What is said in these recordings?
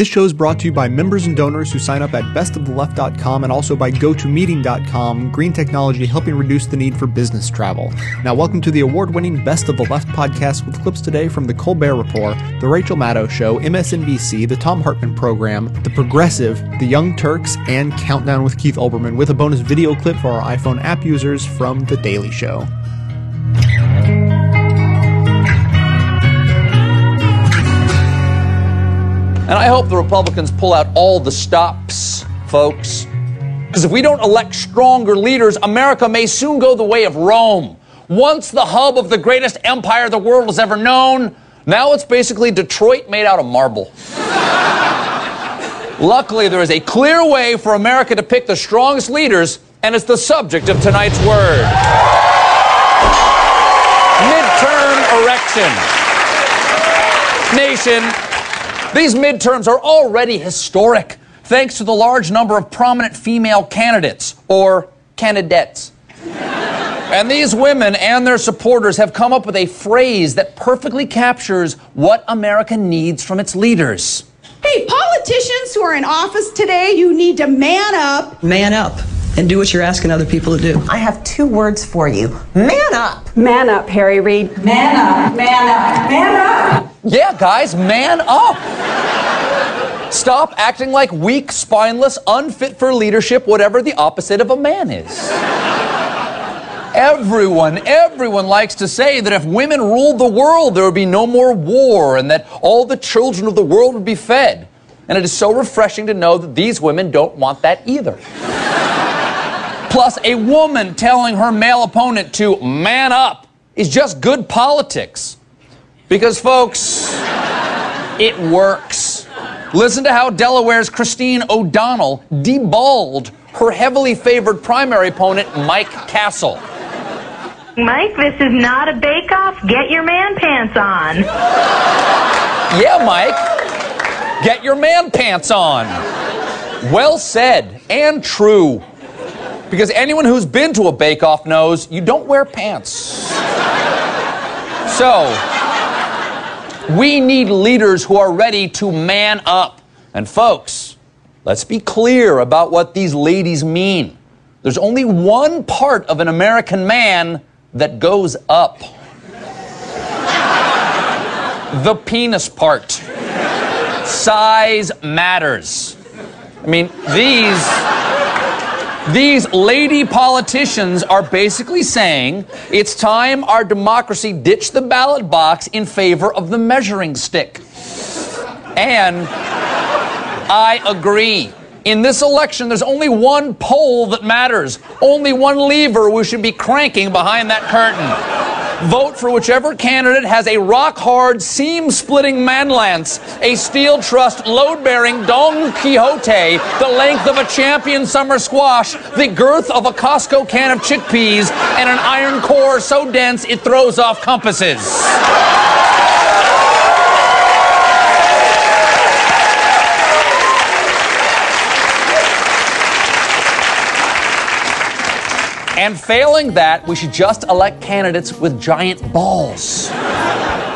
This show is brought to you by members and donors who sign up at bestoftheleft.com and also by gotomeeting.com, green technology helping reduce the need for business travel. Now, welcome to the award winning Best of the Left podcast with clips today from The Colbert Report, The Rachel Maddow Show, MSNBC, The Thom Hartmann Program, The Progressive, The Young Turks, and Countdown with Keith Olbermann, with a bonus video clip for our iPhone app users from The Daily Show. And I hope the Republicans pull out all the stops, folks. Because if we don't elect stronger leaders, America may soon go the way of Rome. Once the hub of the greatest empire the world has ever known, now it's basically Detroit made out of marble. Luckily, there is a clear way for America to pick the strongest leaders, and it's the subject of tonight's word midterm erection. Nation, these midterms are already historic thanks to the large number of prominent female candidates, or candidates. and these women and their supporters have come up with a phrase that perfectly captures what America needs from its leaders. Hey, politicians who are in office today, you need to man up. Man up and do what you're asking other people to do. I have two words for you man up. Man up, Harry Reid. Man up, man up, man up. Yeah, guys, man up. Stop acting like weak, spineless, unfit for leadership, whatever the opposite of a man is. Everyone, everyone likes to say that if women ruled the world, there would be no more war and that all the children of the world would be fed. And it is so refreshing to know that these women don't want that either. Plus, a woman telling her male opponent to man up is just good politics. Because, folks, it works. Listen to how Delaware's Christine O'Donnell deballed her heavily favored primary opponent, Mike Castle. Mike, this is not a bake-off. Get your man pants on. Yeah, Mike. Get your man pants on. Well said and true. Because anyone who's been to a bake-off knows you don't wear pants. So, we need leaders who are ready to man up. And folks, let's be clear about what these ladies mean. There's only one part of an American man that goes up the penis part. Size matters. I mean, these. These lady politicians are basically saying it's time our democracy ditched the ballot box in favor of the measuring stick. And I agree. In this election, there's only one poll that matters, only one lever we should be cranking behind that curtain. Vote for whichever candidate has a rock hard, seam splitting man lance, a steel trussed, load bearing Don Quixote, the length of a champion summer squash, the girth of a Costco can of chickpeas, and an iron core so dense it throws off compasses. And failing that, we should just elect candidates with giant balls.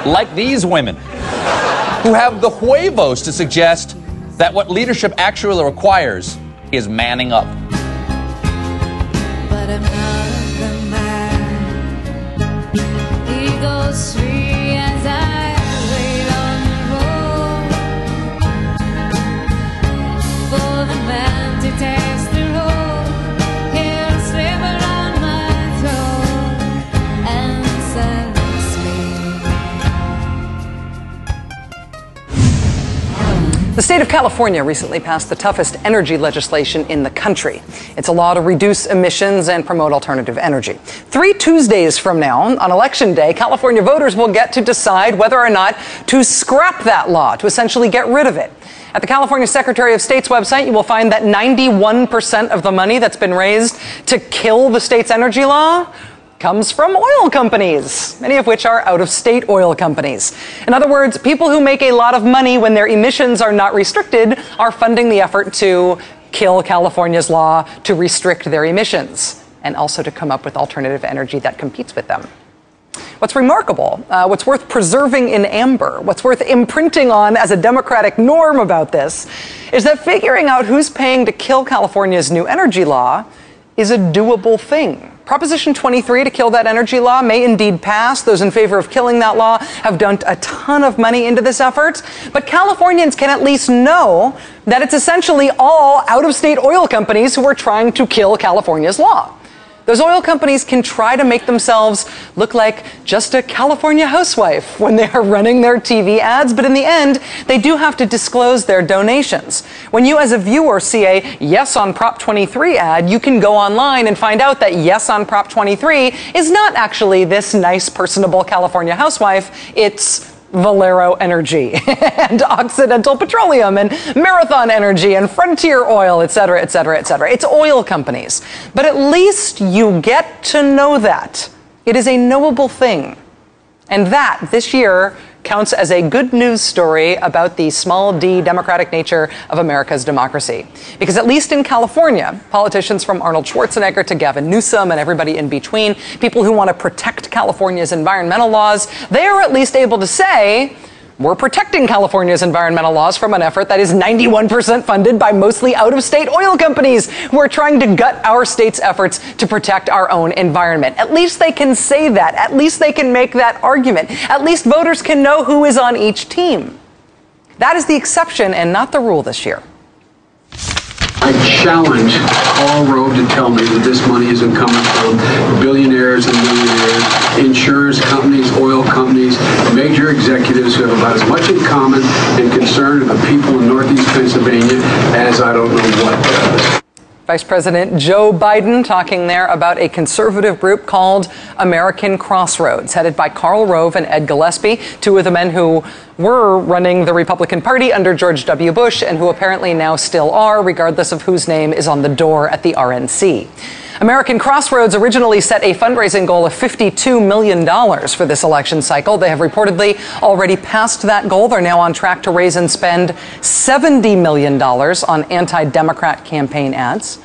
like these women, who have the huevos to suggest that what leadership actually requires is manning up. The state of California recently passed the toughest energy legislation in the country. It's a law to reduce emissions and promote alternative energy. Three Tuesdays from now, on Election Day, California voters will get to decide whether or not to scrap that law, to essentially get rid of it. At the California Secretary of State's website, you will find that 91% of the money that's been raised to kill the state's energy law comes from oil companies, many of which are out of state oil companies. In other words, people who make a lot of money when their emissions are not restricted are funding the effort to kill California's law to restrict their emissions and also to come up with alternative energy that competes with them. What's remarkable, uh, what's worth preserving in amber, what's worth imprinting on as a democratic norm about this, is that figuring out who's paying to kill California's new energy law is a doable thing. Proposition 23 to kill that energy law may indeed pass. Those in favor of killing that law have dumped a ton of money into this effort. But Californians can at least know that it's essentially all out of state oil companies who are trying to kill California's law. Those oil companies can try to make themselves look like just a California housewife when they are running their TV ads, but in the end, they do have to disclose their donations. When you, as a viewer, see a Yes on Prop 23 ad, you can go online and find out that Yes on Prop 23 is not actually this nice, personable California housewife. It's Valero Energy and Occidental Petroleum and Marathon Energy and Frontier Oil, et cetera, et cetera, et cetera. It's oil companies. But at least you get to know that. It is a knowable thing. And that, this year, counts as a good news story about the small d democratic nature of America's democracy. Because at least in California, politicians from Arnold Schwarzenegger to Gavin Newsom and everybody in between, people who want to protect California's environmental laws, they are at least able to say, we're protecting California's environmental laws from an effort that is 91% funded by mostly out of state oil companies who are trying to gut our state's efforts to protect our own environment. At least they can say that. At least they can make that argument. At least voters can know who is on each team. That is the exception and not the rule this year. I challenge Karl Rove to tell me that this money isn't coming from billionaires and millionaires, insurance companies, oil companies, major executives who have about as much in common and concern of the people in Northeast Pennsylvania as I don't know what does. Vice President Joe Biden talking there about a conservative group called American Crossroads, headed by Karl Rove and Ed Gillespie, two of the men who were running the Republican Party under George W. Bush and who apparently now still are, regardless of whose name is on the door at the RNC. American Crossroads originally set a fundraising goal of $52 million for this election cycle. They have reportedly already passed that goal. They're now on track to raise and spend $70 million on anti Democrat campaign ads.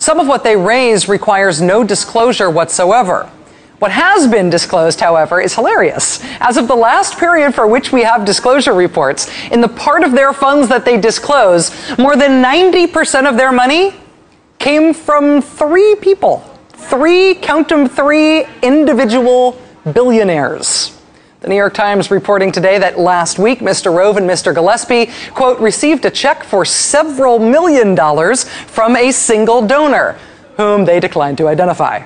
Some of what they raise requires no disclosure whatsoever. What has been disclosed, however, is hilarious. As of the last period for which we have disclosure reports, in the part of their funds that they disclose, more than 90% of their money came from three people. Three, count them, three individual billionaires. The New York Times reporting today that last week, Mr. Rove and Mr. Gillespie, quote, received a check for several million dollars from a single donor, whom they declined to identify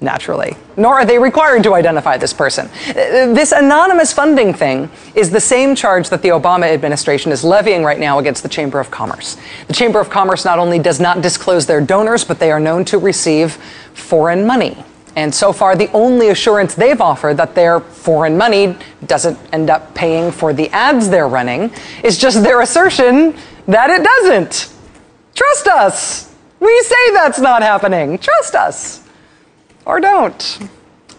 naturally, nor are they required to identify this person. Uh, this anonymous funding thing is the same charge that the Obama administration is levying right now against the Chamber of Commerce. The Chamber of Commerce not only does not disclose their donors, but they are known to receive foreign money. And so far, the only assurance they've offered that their foreign money doesn't end up paying for the ads they're running is just their assertion that it doesn't. Trust us. We say that's not happening. Trust us or don't.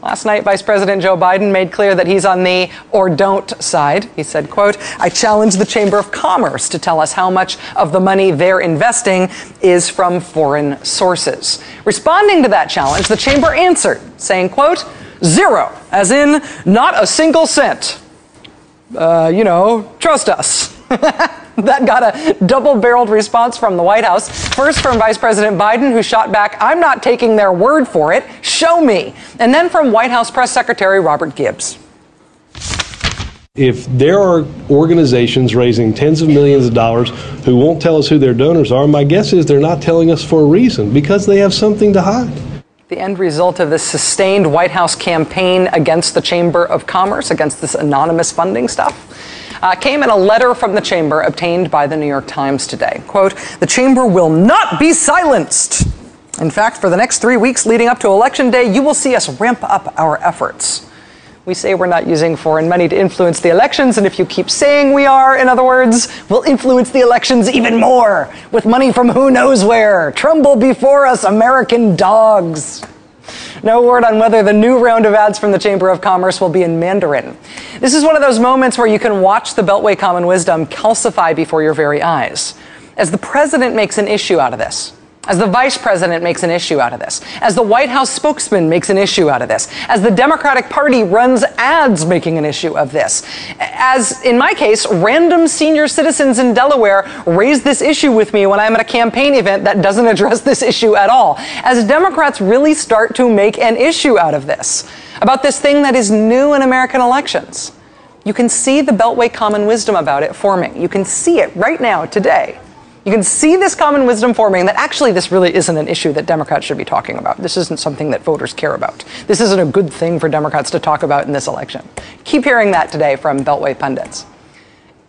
Last night, Vice President Joe Biden made clear that he's on the or don't side. He said, quote, I challenge the Chamber of Commerce to tell us how much of the money they're investing is from foreign sources. Responding to that challenge, the Chamber answered, saying, quote, zero, as in not a single cent. Uh, you know, trust us. that got a double barreled response from the White House. First from Vice President Biden, who shot back, I'm not taking their word for it. Show me. And then from White House Press Secretary Robert Gibbs. If there are organizations raising tens of millions of dollars who won't tell us who their donors are, my guess is they're not telling us for a reason because they have something to hide. The end result of this sustained White House campaign against the Chamber of Commerce, against this anonymous funding stuff, uh, came in a letter from the chamber obtained by the New York Times today. Quote, the chamber will not be silenced. In fact, for the next three weeks leading up to Election Day, you will see us ramp up our efforts. We say we're not using foreign money to influence the elections, and if you keep saying we are, in other words, we'll influence the elections even more with money from who knows where. Tremble before us, American dogs. No word on whether the new round of ads from the Chamber of Commerce will be in Mandarin. This is one of those moments where you can watch the Beltway Common Wisdom calcify before your very eyes. As the president makes an issue out of this, as the vice president makes an issue out of this, as the White House spokesman makes an issue out of this, as the Democratic Party runs ads making an issue of this, as in my case, random senior citizens in Delaware raise this issue with me when I'm at a campaign event that doesn't address this issue at all, as Democrats really start to make an issue out of this, about this thing that is new in American elections. You can see the Beltway common wisdom about it forming. You can see it right now, today. You can see this common wisdom forming that actually this really isn't an issue that Democrats should be talking about. This isn't something that voters care about. This isn't a good thing for Democrats to talk about in this election. Keep hearing that today from Beltway pundits.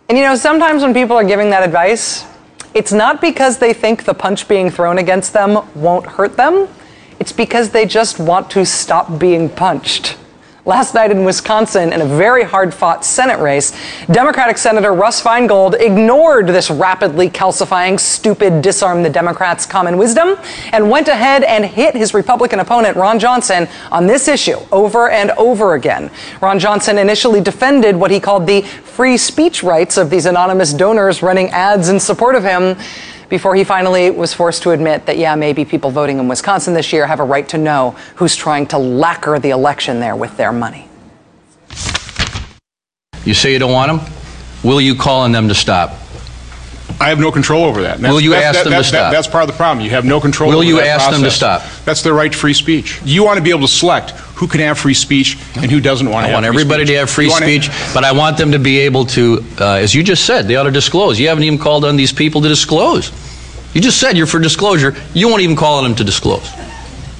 And you know, sometimes when people are giving that advice, it's not because they think the punch being thrown against them won't hurt them. It's because they just want to stop being punched. Last night in Wisconsin, in a very hard fought Senate race, Democratic Senator Russ Feingold ignored this rapidly calcifying, stupid, disarm the Democrats' common wisdom and went ahead and hit his Republican opponent, Ron Johnson, on this issue over and over again. Ron Johnson initially defended what he called the free speech rights of these anonymous donors running ads in support of him before he finally was forced to admit that, yeah, maybe people voting in Wisconsin this year have a right to know who's trying to lacquer the election there with their money. You say you don't want them? Will you call on them to stop? I have no control over that. Will you ask them to stop? that's part of the problem. You have no control Will over you that ask them to stop? That's their right to free speech. You want to be able to select who can have free speech and who doesn't want to I have want free everybody speech. to have free You wanna- speech, but I want them to be able to, uh, as you just said, they ought to disclose. You haven't even called on these people to disclose. You just said you're for disclosure. You won't even call on them to disclose.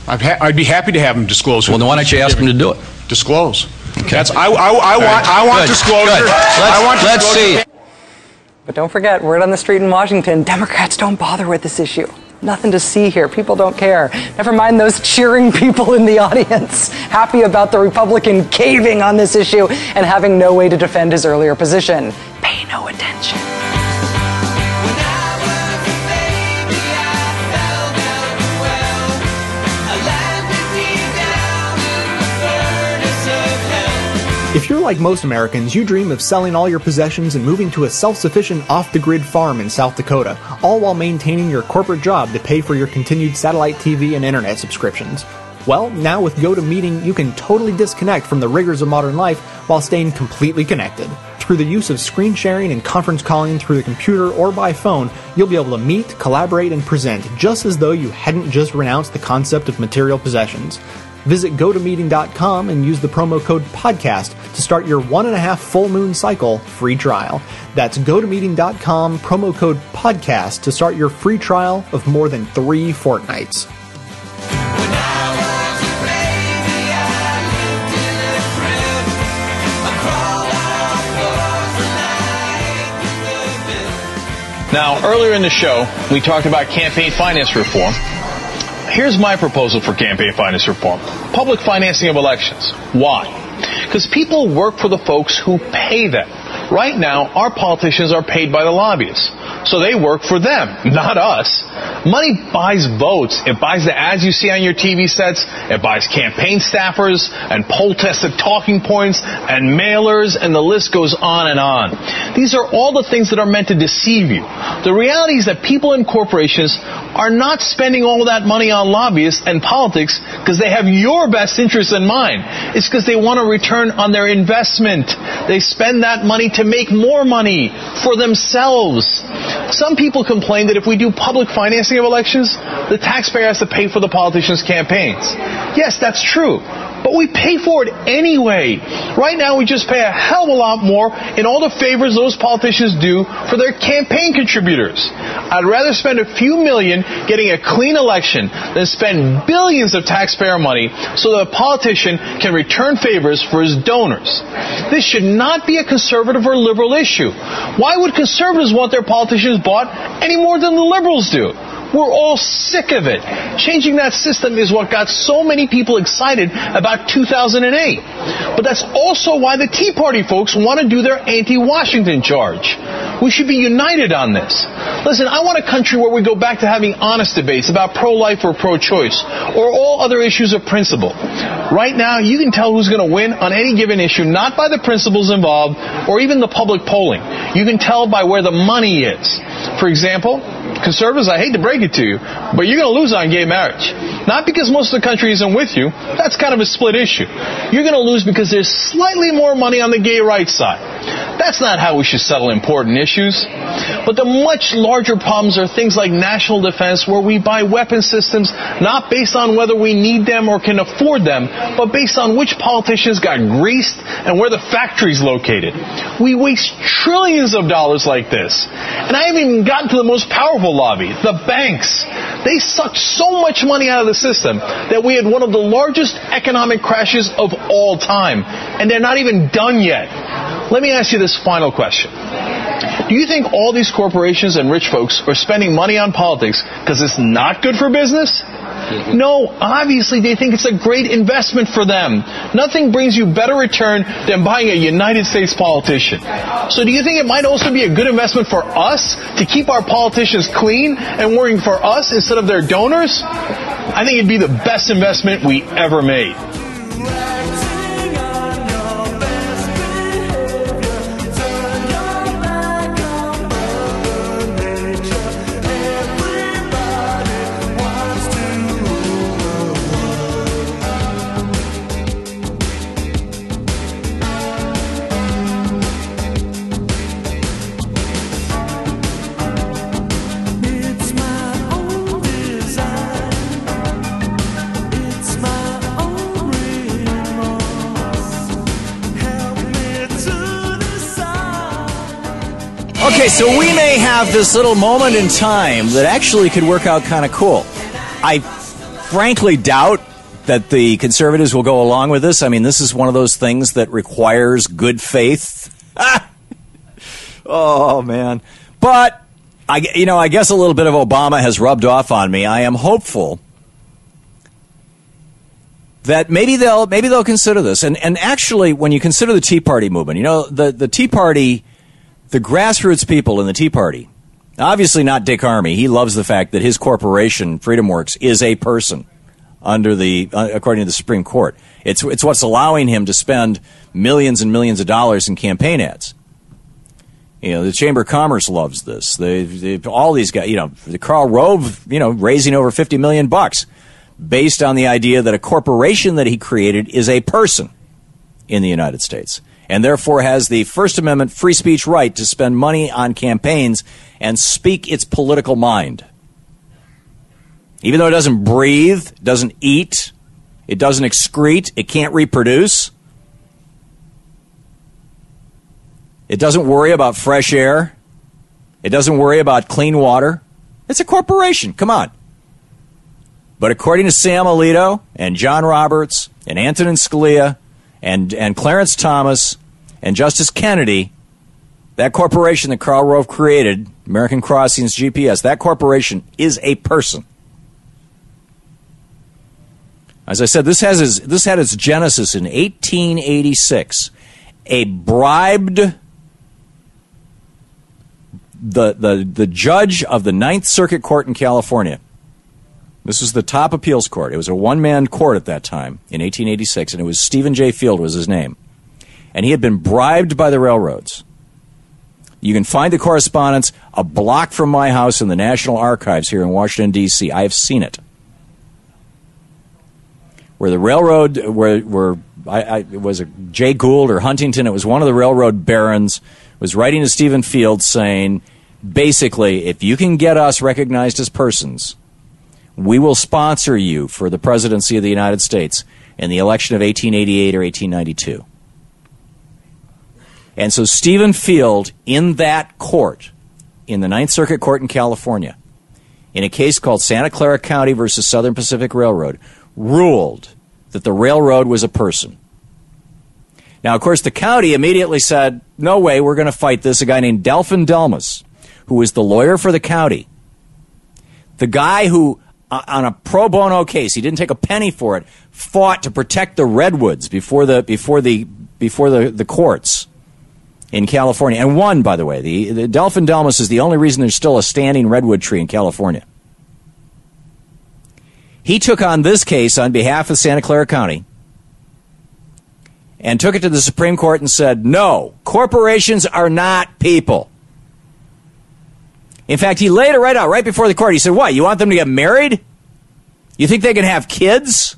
I'd, ha- I'd be happy to have them disclose. Well, then why don't you ask them to do it? Disclose. That's I, I, I want I want Good, disclosure. good. Let's- I want let's disclosure. see. But don't forget, word on the street in Washington Democrats don't bother with this issue. Nothing to see here. People don't care. Never mind those cheering people in the audience, happy about the Republican caving on this issue and having no way to defend his earlier position. Pay no attention. If you're like most Americans, you dream of selling all your possessions and moving to a self sufficient off the grid farm in South Dakota, all while maintaining your corporate job to pay for your continued satellite TV and internet subscriptions. Well, now with GoToMeeting, you can totally disconnect from the rigors of modern life while staying completely connected. Through the use of screen sharing and conference calling through the computer or by phone, you'll be able to meet, collaborate, and present just as though you hadn't just renounced the concept of material possessions. Visit gotomeeting.com and use the promo code podcast to start your one and a half full moon cycle free trial. That's gotomeeting.com, promo code podcast to start your free trial of more than three fortnights. Now, earlier in the show, we talked about campaign finance reform. Here's my proposal for campaign finance reform public financing of elections. Why? Because people work for the folks who pay them. Right now, our politicians are paid by the lobbyists. So they work for them, not us. Money buys votes. It buys the ads you see on your TV sets. It buys campaign staffers and poll tested talking points and mailers and the list goes on and on. These are all the things that are meant to deceive you. The reality is that people and corporations are not spending all that money on lobbyists and politics because they have your best interests in mind. It's because they want a return on their investment. They spend that money to make more money for themselves. Some people complain that if we do public financing of elections, the taxpayer has to pay for the politicians' campaigns. Yes, that's true. But we pay for it anyway. Right now, we just pay a hell of a lot more in all the favors those politicians do for their campaign contributors. I'd rather spend a few million getting a clean election than spend billions of taxpayer money so that a politician can return favors for his donors. This should not be a conservative or liberal issue. Why would conservatives want their politicians bought any more than the liberals do? We're all sick of it. Changing that system is what got so many people excited about 2008. But that's also why the Tea Party folks want to do their anti-Washington charge. We should be united on this. Listen, I want a country where we go back to having honest debates about pro-life or pro-choice or all other issues of principle. Right now, you can tell who's going to win on any given issue not by the principles involved or even the public polling. You can tell by where the money is. For example, conservatives, I hate to break it to you, but you're going to lose on gay marriage. Not because most of the country isn't with you. That's kind of a split issue. You're going to lose because there's slightly more money on the gay rights side. That's not how we should settle important issues. But the much larger problems are things like national defense, where we buy weapon systems not based on whether we need them or can afford them, but based on which politicians got greased and where the factory's located. We waste trillions of dollars like this. And I haven't even gotten to the most powerful lobby, the banks. They sucked so much money out of the system that we had one of the largest economic crashes of all time. And they're not even done yet. Let me ask you this final question. Do you think all these corporations and rich folks are spending money on politics because it's not good for business? No, obviously they think it's a great investment for them. Nothing brings you better return than buying a United States politician. So do you think it might also be a good investment for us to keep our politicians clean and working for us instead of their donors? I think it'd be the best investment we ever made. Okay, so we may have this little moment in time that actually could work out kind of cool. I frankly doubt that the conservatives will go along with this. I mean, this is one of those things that requires good faith. oh man. But I you know, I guess a little bit of Obama has rubbed off on me. I am hopeful that maybe they'll maybe they'll consider this. And and actually when you consider the Tea Party movement, you know, the the Tea Party the grassroots people in the Tea Party, obviously not Dick Armey. He loves the fact that his corporation, FreedomWorks, is a person under the, uh, according to the Supreme Court. It's, it's what's allowing him to spend millions and millions of dollars in campaign ads. You know, the Chamber of Commerce loves this. They, they, all these guys, you know, the Karl Rove, you know, raising over 50 million bucks based on the idea that a corporation that he created is a person in the United States and therefore has the First Amendment free speech right to spend money on campaigns and speak its political mind. Even though it doesn't breathe, doesn't eat, it doesn't excrete, it can't reproduce, it doesn't worry about fresh air, it doesn't worry about clean water. It's a corporation. Come on. But according to Sam Alito and John Roberts and Antonin Scalia and, and Clarence Thomas and Justice Kennedy, that corporation that Karl Rove created, American Crossroads GPS, that corporation is a person. As I said, this has its, this had its genesis in 1886. A bribed the, the, the judge of the Ninth Circuit Court in California. This was the top appeals court. It was a one man court at that time in 1886, and it was Stephen J. Field was his name and he had been bribed by the railroads. You can find the correspondence a block from my house in the National Archives here in Washington, D.C. I have seen it. Where the railroad, where, where I, I, it was a Jay Gould or Huntington, it was one of the railroad barons, was writing to Stephen Field saying, basically, if you can get us recognized as persons, we will sponsor you for the presidency of the United States in the election of 1888 or 1892. And so Stephen Field, in that court, in the Ninth Circuit Court in California, in a case called Santa Clara County versus Southern Pacific Railroad, ruled that the railroad was a person. Now, of course, the county immediately said, no way, we're going to fight this. A guy named Delphin Delmas, who was the lawyer for the county, the guy who, uh, on a pro bono case, he didn't take a penny for it, fought to protect the redwoods before the, before the, before the, the courts in California, and one, by the way. The, the Delphin Delmas is the only reason there's still a standing redwood tree in California. He took on this case on behalf of Santa Clara County and took it to the Supreme Court and said, no, corporations are not people. In fact, he laid it right out right before the court. He said, What? You want them to get married? You think they can have kids?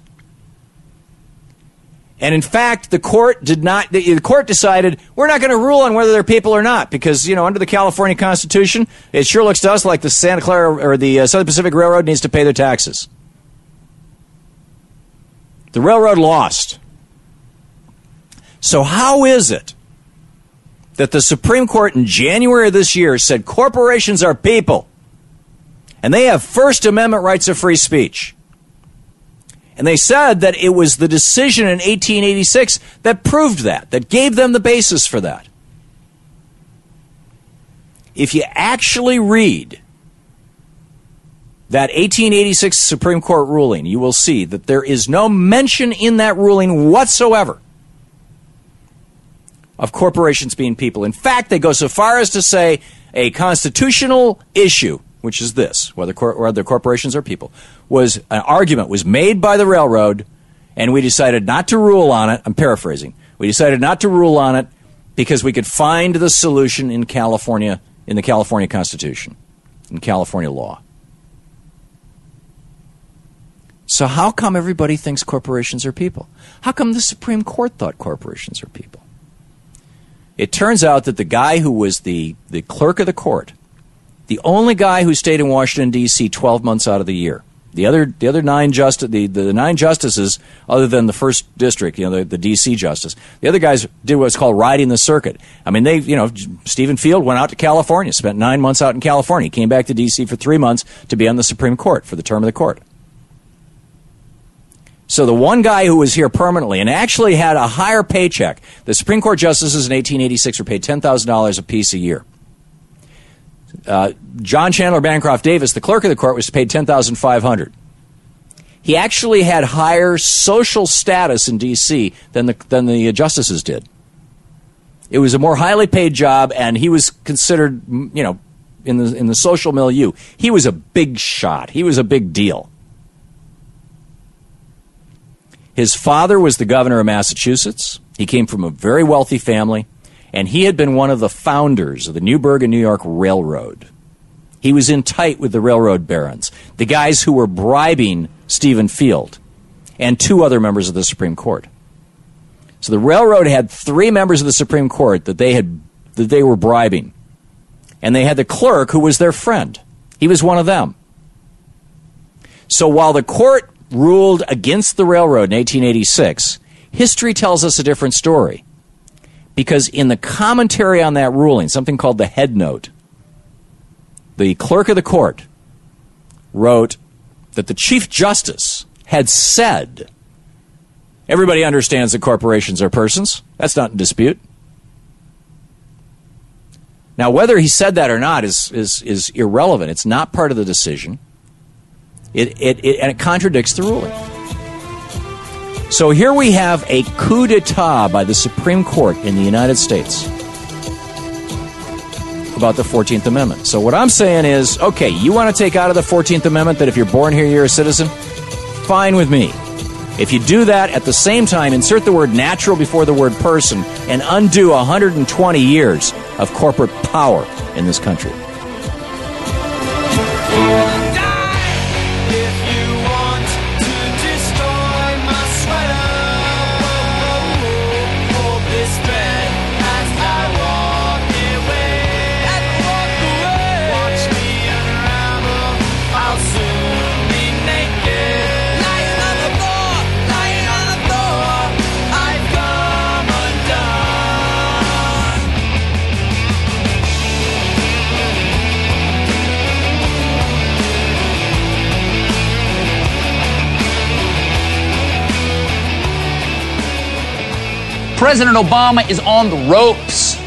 And in fact, the court did not, the, court decided we're not going to rule on whether they're people or not because, you know, under the California Constitution, it sure looks to us like the Santa Clara or the uh, Southern Pacific Railroad needs to pay their taxes. The railroad lost. So, how is it that the Supreme Court in January of this year said corporations are people and they have First Amendment rights of free speech? And they said that it was the decision in 1886 that proved that, that gave them the basis for that. If you actually read that 1886 Supreme Court ruling, you will see that there is no mention in that ruling whatsoever of corporations being people. In fact, they go so far as to say a constitutional issue which is this whether, cor- whether corporations are people, was an argument was made by the railroad, and we decided not to rule on it. I'm paraphrasing. We decided not to rule on it because we could find the solution in California, in the California Constitution, in California law. So, how come everybody thinks corporations are people? How come the Supreme Court thought corporations are people? It turns out that the guy who was the, the clerk of the court the only guy who stayed in Washington D.C. 12 months out of the year. The other, the other nine justi- the, the nine justices, other than the first district, you know, the, the D.C. justice, the other guys did what's called riding the circuit. I mean, they, you know, Stephen Field went out to California, spent nine months out in California, came back to D.C. for three months to be on the Supreme Court for the term of the court. So the one guy who was here permanently and actually had a higher paycheck, the Supreme Court justices in 1886 were paid $10,000 apiece a year. Uh, John Chandler Bancroft Davis, the clerk of the court, was paid ten thousand five hundred. He actually had higher social status in D.C. than the than the justices did. It was a more highly paid job, and he was considered, you know, in the in the social milieu, he was a big shot. He was a big deal. His father was the governor of Massachusetts. He came from a very wealthy family and he had been one of the founders of the Newburgh and New York Railroad. He was in tight with the railroad barons, the guys who were bribing Stephen Field and two other members of the Supreme Court. So the railroad had three members of the Supreme Court that they had that they were bribing. And they had the clerk who was their friend. He was one of them. So while the court ruled against the railroad in 1886, history tells us a different story because in the commentary on that ruling, something called the head note, the clerk of the court wrote that the Chief Justice had said, everybody understands that corporations are persons. That's not in dispute. Now, whether he said that or not is, is, is irrelevant. It's not part of the decision. It, it, it, and it contradicts the ruling. So here we have a coup d'etat by the Supreme Court in the United States about the 14th Amendment. So what I'm saying is, okay, you want to take out of the 14th Amendment that if you're born here, you're a citizen? Fine with me. If you do that, at the same time, insert the word natural before the word person and undo 120 years of corporate power in this country. President Obama is on the ropes.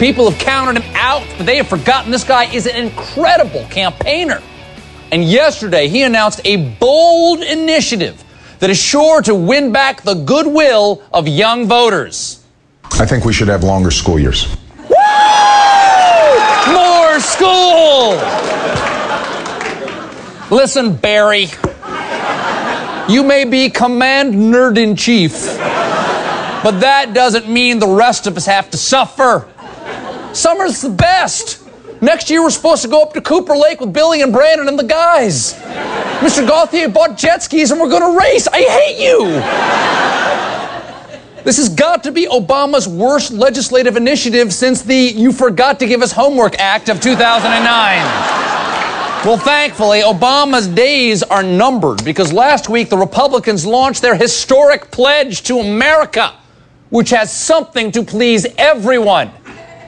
People have counted him out, but they have forgotten this guy is an incredible campaigner. And yesterday, he announced a bold initiative that is sure to win back the goodwill of young voters. I think we should have longer school years. More school! Listen, Barry. You may be command nerd in chief but that doesn't mean the rest of us have to suffer. Summer's the best. Next year, we're supposed to go up to Cooper Lake with Billy and Brandon and the guys. Mr. Gauthier bought jet skis and we're going to race. I hate you. This has got to be Obama's worst legislative initiative since the You Forgot to Give Us Homework Act of 2009. Well, thankfully, Obama's days are numbered because last week the Republicans launched their historic pledge to America, which has something to please everyone.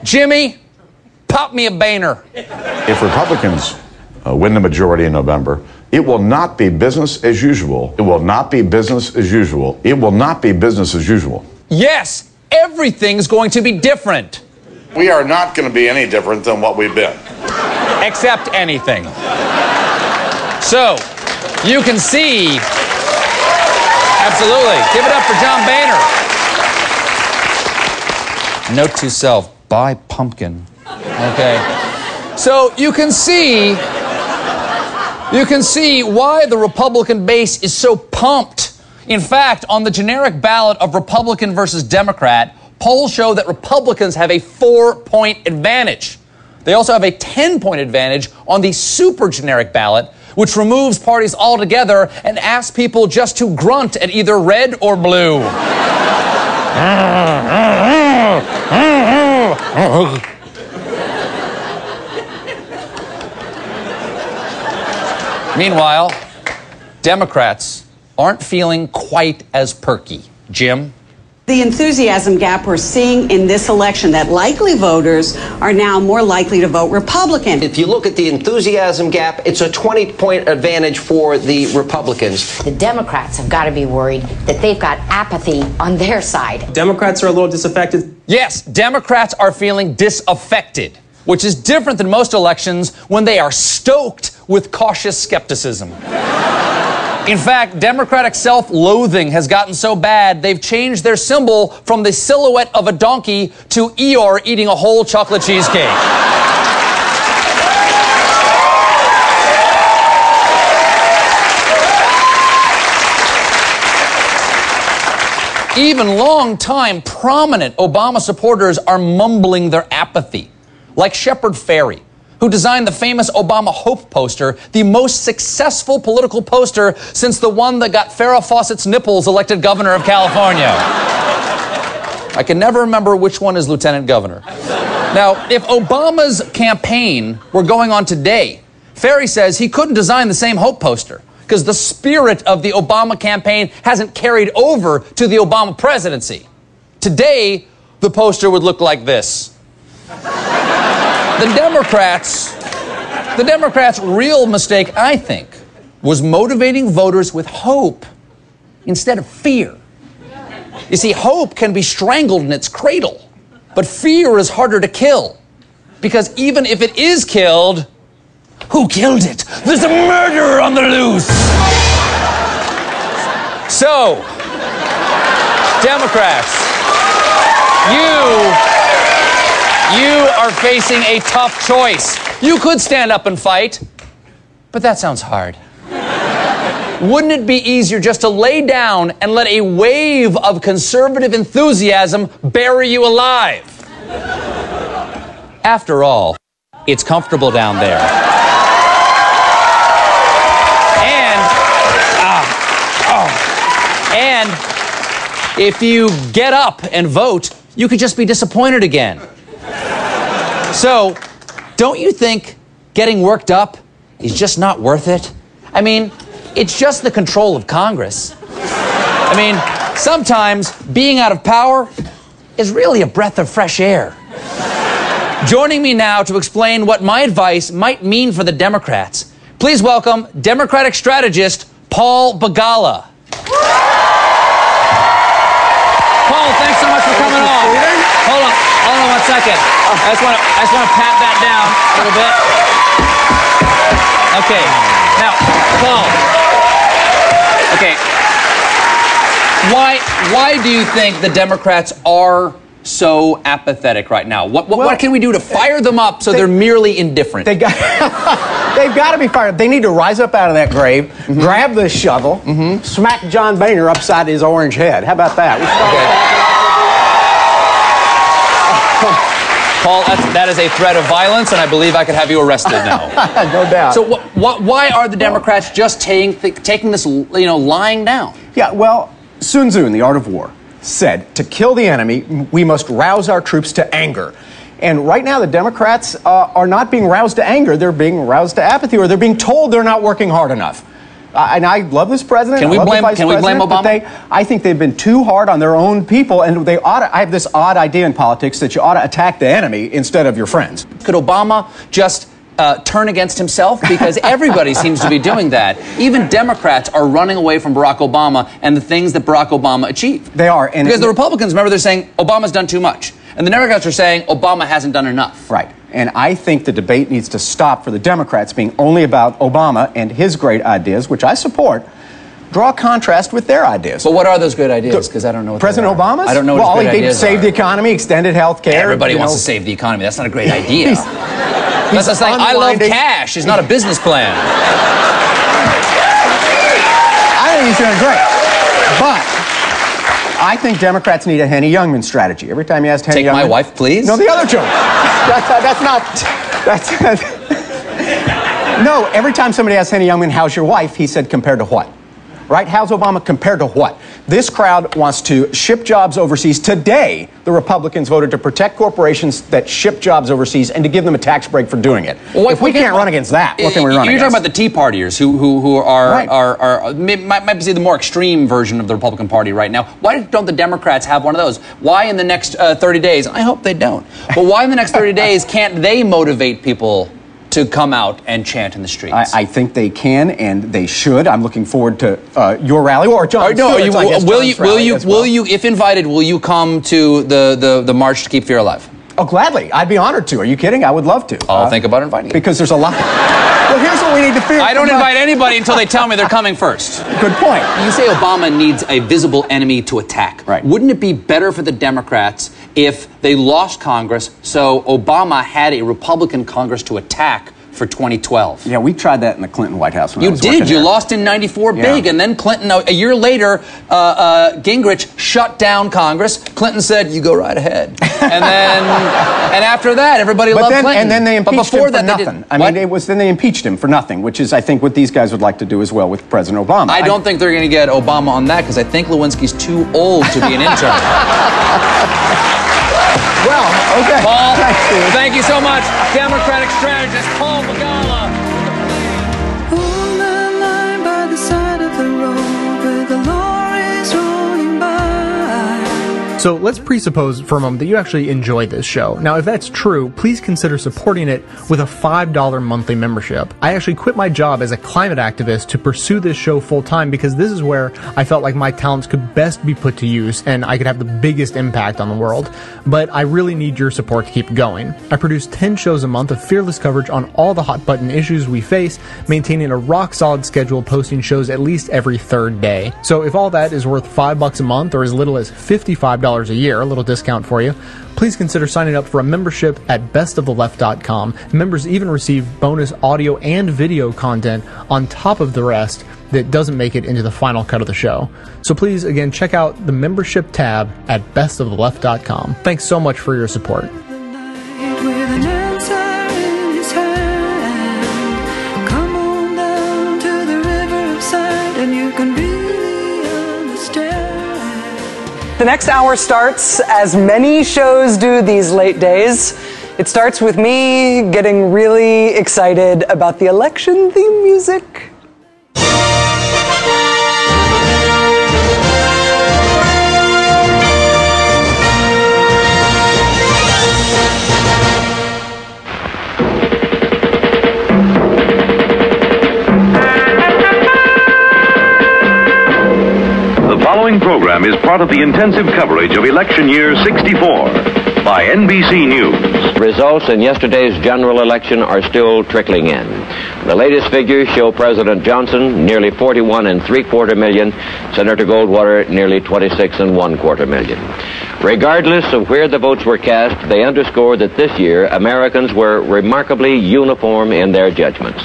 Jimmy, pop me a Boehner. If Republicans uh, win the majority in November, it will not be business as usual. It will not be business as usual. It will not be business as usual. Yes, everything's going to be different. We are not going to be any different than what we've been. Except anything. So, you can see. Absolutely. Give it up for John Boehner. Note to self buy pumpkin. Okay. So, you can see. You can see why the Republican base is so pumped. In fact, on the generic ballot of Republican versus Democrat, polls show that Republicans have a four point advantage. They also have a 10 point advantage on the super generic ballot, which removes parties altogether and asks people just to grunt at either red or blue. Meanwhile, Democrats aren't feeling quite as perky. Jim? The enthusiasm gap we're seeing in this election that likely voters are now more likely to vote Republican. If you look at the enthusiasm gap, it's a 20 point advantage for the Republicans. The Democrats have got to be worried that they've got apathy on their side. Democrats are a little disaffected. Yes, Democrats are feeling disaffected, which is different than most elections when they are stoked with cautious skepticism. In fact, Democratic self loathing has gotten so bad, they've changed their symbol from the silhouette of a donkey to Eeyore eating a whole chocolate cheesecake. Even long-time prominent Obama supporters are mumbling their apathy, like Shepard Fairey, who designed the famous Obama Hope poster, the most successful political poster since the one that got Farrah Fawcett's nipples elected governor of California. I can never remember which one is lieutenant governor. Now, if Obama's campaign were going on today, Fairey says he couldn't design the same Hope poster because the spirit of the Obama campaign hasn't carried over to the Obama presidency. Today, the poster would look like this. The Democrats, the Democrats' real mistake, I think, was motivating voters with hope instead of fear. You see, hope can be strangled in its cradle, but fear is harder to kill. Because even if it is killed, who killed it? There's a murderer on the loose. So, Democrats, you you are facing a tough choice. You could stand up and fight, but that sounds hard. Wouldn't it be easier just to lay down and let a wave of conservative enthusiasm bury you alive? After all, it's comfortable down there. And, uh, oh, and if you get up and vote, you could just be disappointed again. So, don't you think getting worked up is just not worth it? I mean, it's just the control of Congress. I mean, sometimes being out of power is really a breath of fresh air. Joining me now to explain what my advice might mean for the Democrats, please welcome Democratic strategist Paul Begala. One second. I just want to, I just want to pat that down a little bit. Okay, now, Paul. Okay, why, why do you think the Democrats are so apathetic right now? What, what, what can we do to fire them up so they, are merely indifferent? They got, they've got to be fired. They need to rise up out of that grave, mm-hmm. grab the shovel, mm-hmm. smack John Boehner upside his orange head. How about that? Paul, that's, that is a threat of violence, and I believe I could have you arrested now. no doubt. So, wh- wh- why are the Democrats just taking th- taking this, you know, lying down? Yeah, well, Sun Tzu in The Art of War said, to kill the enemy, we must rouse our troops to anger. And right now, the Democrats uh, are not being roused to anger, they're being roused to apathy, or they're being told they're not working hard enough. And I love this president. Can we blame- can we blame Obama? They, I think they've been too hard on their own people, and they ought to, I have this odd idea in politics that you ought to attack the enemy instead of your friends. Could Obama just uh, turn against himself? Because everybody seems to be doing that. Even Democrats are running away from Barack Obama and the things that Barack Obama achieved. They are. And because the Republicans, remember, they're saying Obama's done too much. And the Democrats are saying Obama hasn't done enough. Right. And I think the debate needs to stop for the Democrats being only about Obama and his great ideas, which I support. Draw a contrast with their ideas. But what are those great ideas? Because I don't know what President. Obama's? I don't know what Well, all he did ideas save the economy, extended health care. Everybody you wants know. to save the economy. That's not a great idea. He's- That's just like I love cash. It's not a business plan. I think he's doing great. I think Democrats need a Henny Youngman strategy. Every time you ask Henny Take my wife, please? No, the other joke. That's, uh, that's not. That's. no, every time somebody asks Henny Youngman, how's your wife? He said, compared to what? Right? How's Obama compared to what? This crowd wants to ship jobs overseas. Today, the Republicans voted to protect corporations that ship jobs overseas and to give them a tax break for doing it. Well, if we what- can't run against that, what can we run You're against? talking about the Tea Partiers who who, who are, Right. are are may- might, might be the more extreme version of the Republican Party right now. Why don't the Democrats have one of those? Why in the next uh, 30 days? I hope they don't. But why in the next 30 days can't they motivate people to come out and chant in the streets? I, I think they can and they should. I'm looking forward to uh, your rally or John. Or no, you, Stewart's, I guess, will John's you will you well. will you if invited will you come to the, the, the march to keep fear alive? Oh, gladly. I'd be honored to. Are you kidding? I would love to. I'll uh, think about inviting you. Because there's a lot. well, here's what we need to figure. I don't about- invite anybody until they tell me they're coming first. Good point. You say Obama needs a visible enemy to attack. Right. Wouldn't it be better for the Democrats if they lost Congress so Obama had a Republican Congress to attack for 2012? Yeah, we tried that in the Clinton White House. When I You did. You there. lost in 94 Yeah. big, and then Clinton, a year later, uh, uh, Gingrich shut down Congress. Clinton said, You go right ahead. And then, and after that, everybody But loved then, Clinton. and then they impeached him for that, nothing. I What? mean, it was then they impeached him for nothing, which is, I think, what these guys would like to do as well with President Obama. I don't think they're going to get Obama on that because I think Lewinsky's too old to be an intern. well, okay. Paul, thank you so much. Democratic strategist Paul So let's presuppose for a moment that you actually enjoy this show. Now, if that's true, please consider supporting it with a $5 monthly membership. I actually quit my job as a climate activist to pursue this show full time because this is where I felt like my talents could best be put to use and I could have the biggest impact on the world. But I really need your support to keep going. I produce 10 shows a month of fearless coverage on all the hot button issues we face, maintaining a rock solid schedule, posting shows at least every third day. So if all that is worth 5 bucks a month or as little as $55 a year, a little discount for you, please consider signing up for a membership at bestoftheleft.com. Members even receive bonus audio and video content on top of the rest that doesn't make it into the final cut of the show. So please, again, check out the membership tab at bestoftheleft.com. Thanks so much for your support. The next hour starts as many shows do these late days. It starts with me getting really excited about the election theme music. Following program is part of the intensive coverage of election year 64 by NBC News. Results in yesterday's general election are still trickling in. The latest figures show President Johnson nearly 41 and three quarter million, Senator Goldwater nearly 26 and one quarter million. Regardless of where the votes were cast, they underscore that this year Americans were remarkably uniform in their judgments.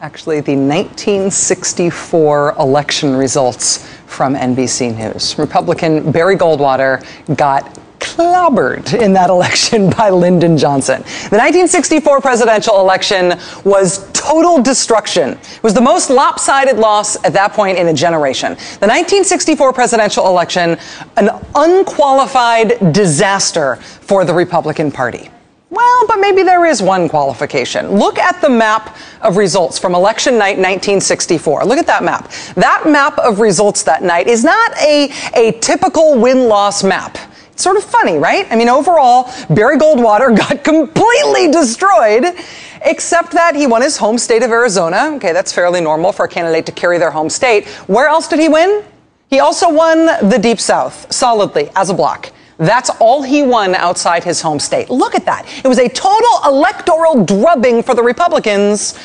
Actually, the 1964 election results from NBC News. Republican Barry Goldwater got clobbered in that election by Lyndon Johnson. The 1964 presidential election was total destruction. It was the most lopsided loss at that point in a generation. The 1964 presidential election, an unqualified disaster for the Republican Party. Well, but maybe there is one qualification. Look at the map of results from election night 1964. Look at that map. That map of results that night is not a, a typical win loss map. It's sort of funny, right? I mean, overall, Barry Goldwater got completely destroyed, except that he won his home state of Arizona. Okay, that's fairly normal for a candidate to carry their home state. Where else did he win? He also won the Deep South solidly as a block. That's all he won outside his home state. Look at that. It was a total electoral drubbing for the Republicans,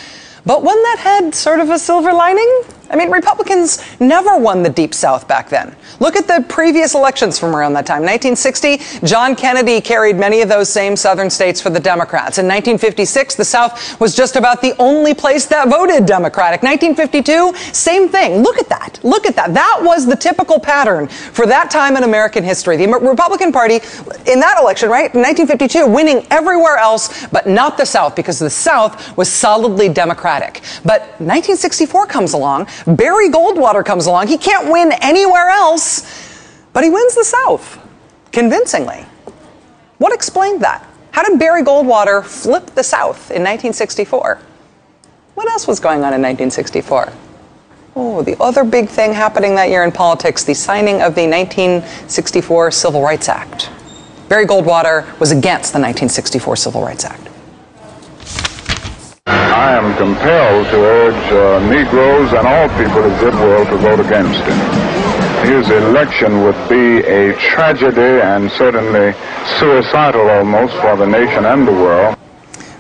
but one that had sort of a silver lining. I mean, Republicans never won the Deep South back then. Look at the previous elections from around that time. 1960, John Kennedy carried many of those same southern states for the Democrats. In 1956, the South was just about the only place that voted Democratic. 1952, same thing. Look at that. Look at that. That was the typical pattern for that time in American history. The Republican Party in that election, right, in 1952, winning everywhere else, but not the South because the South was solidly Democratic. But 1964 comes along. Barry Goldwater comes along. He can't win anywhere else, but he wins the South convincingly. What explained that? How did Barry Goldwater flip the South in 1964? What else was going on in 1964? Oh, the other big thing happening that year in politics the signing of the 1964 Civil Rights Act. Barry Goldwater was against the 1964 Civil Rights Act. I am compelled to urge uh, Negroes and all people of goodwill to vote against him. His election would be a tragedy and certainly suicidal almost for the nation and the world.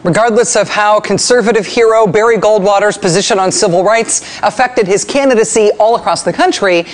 Regardless of how conservative hero Barry Goldwater's position on civil rights affected his candidacy all across the country,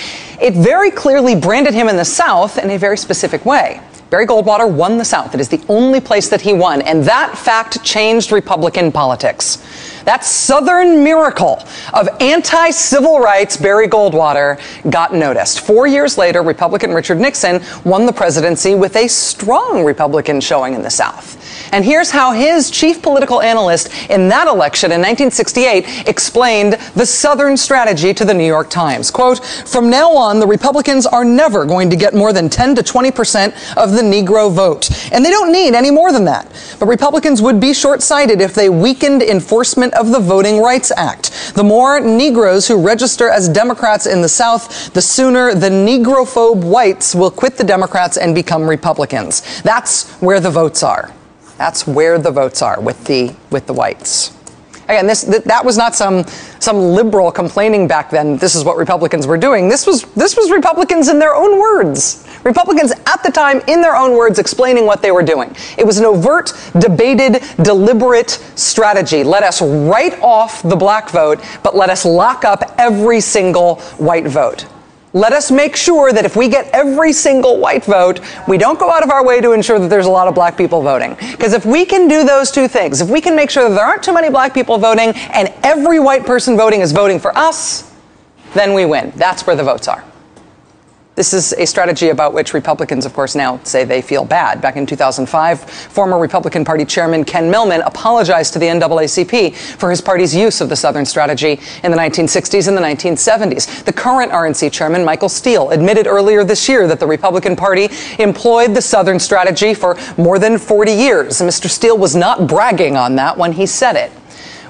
it very clearly branded him in the South in a very specific way. Barry Goldwater won the South. It is the only place that he won. And that fact changed Republican politics. That Southern miracle of anti civil rights, Barry Goldwater, got noticed. Four years later, Republican Richard Nixon won the presidency with a strong Republican showing in the South. And here's how his chief political analyst in that election in 1968 explained the Southern strategy to the New York Times. Quote, from now on, the Republicans are never going to get more than 10 to 20 percent of the Negro vote. And they don't need any more than that. But Republicans would be short sighted if they weakened enforcement of the Voting Rights Act. The more Negroes who register as Democrats in the South, the sooner the Negrophobe whites will quit the Democrats and become Republicans. That's where the votes are. That's where the votes are with the with the whites. Again, this th- that was not some some liberal complaining back then. This is what Republicans were doing. This was this was Republicans in their own words. Republicans at the time, in their own words, explaining what they were doing. It was an overt, debated, deliberate strategy. Let us write off the black vote, but let us lock up every single white vote. Let us make sure that if we get every single white vote, we don't go out of our way to ensure that there's a lot of black people voting. Because if we can do those two things, if we can make sure that there aren't too many black people voting and every white person voting is voting for us, then we win. That's where the votes are. This is a strategy about which Republicans, of course, now say they feel bad. Back in 2005, former Republican Party Chairman Ken Mehlman apologized to the NAACP for his party's use of the Southern strategy in the 1960s and the 1970s. The current RNC chairman, Michael Steele, admitted earlier this year that the Republican Party employed the Southern strategy for more than 40 years. Mr. Steele was not bragging on that when he said it.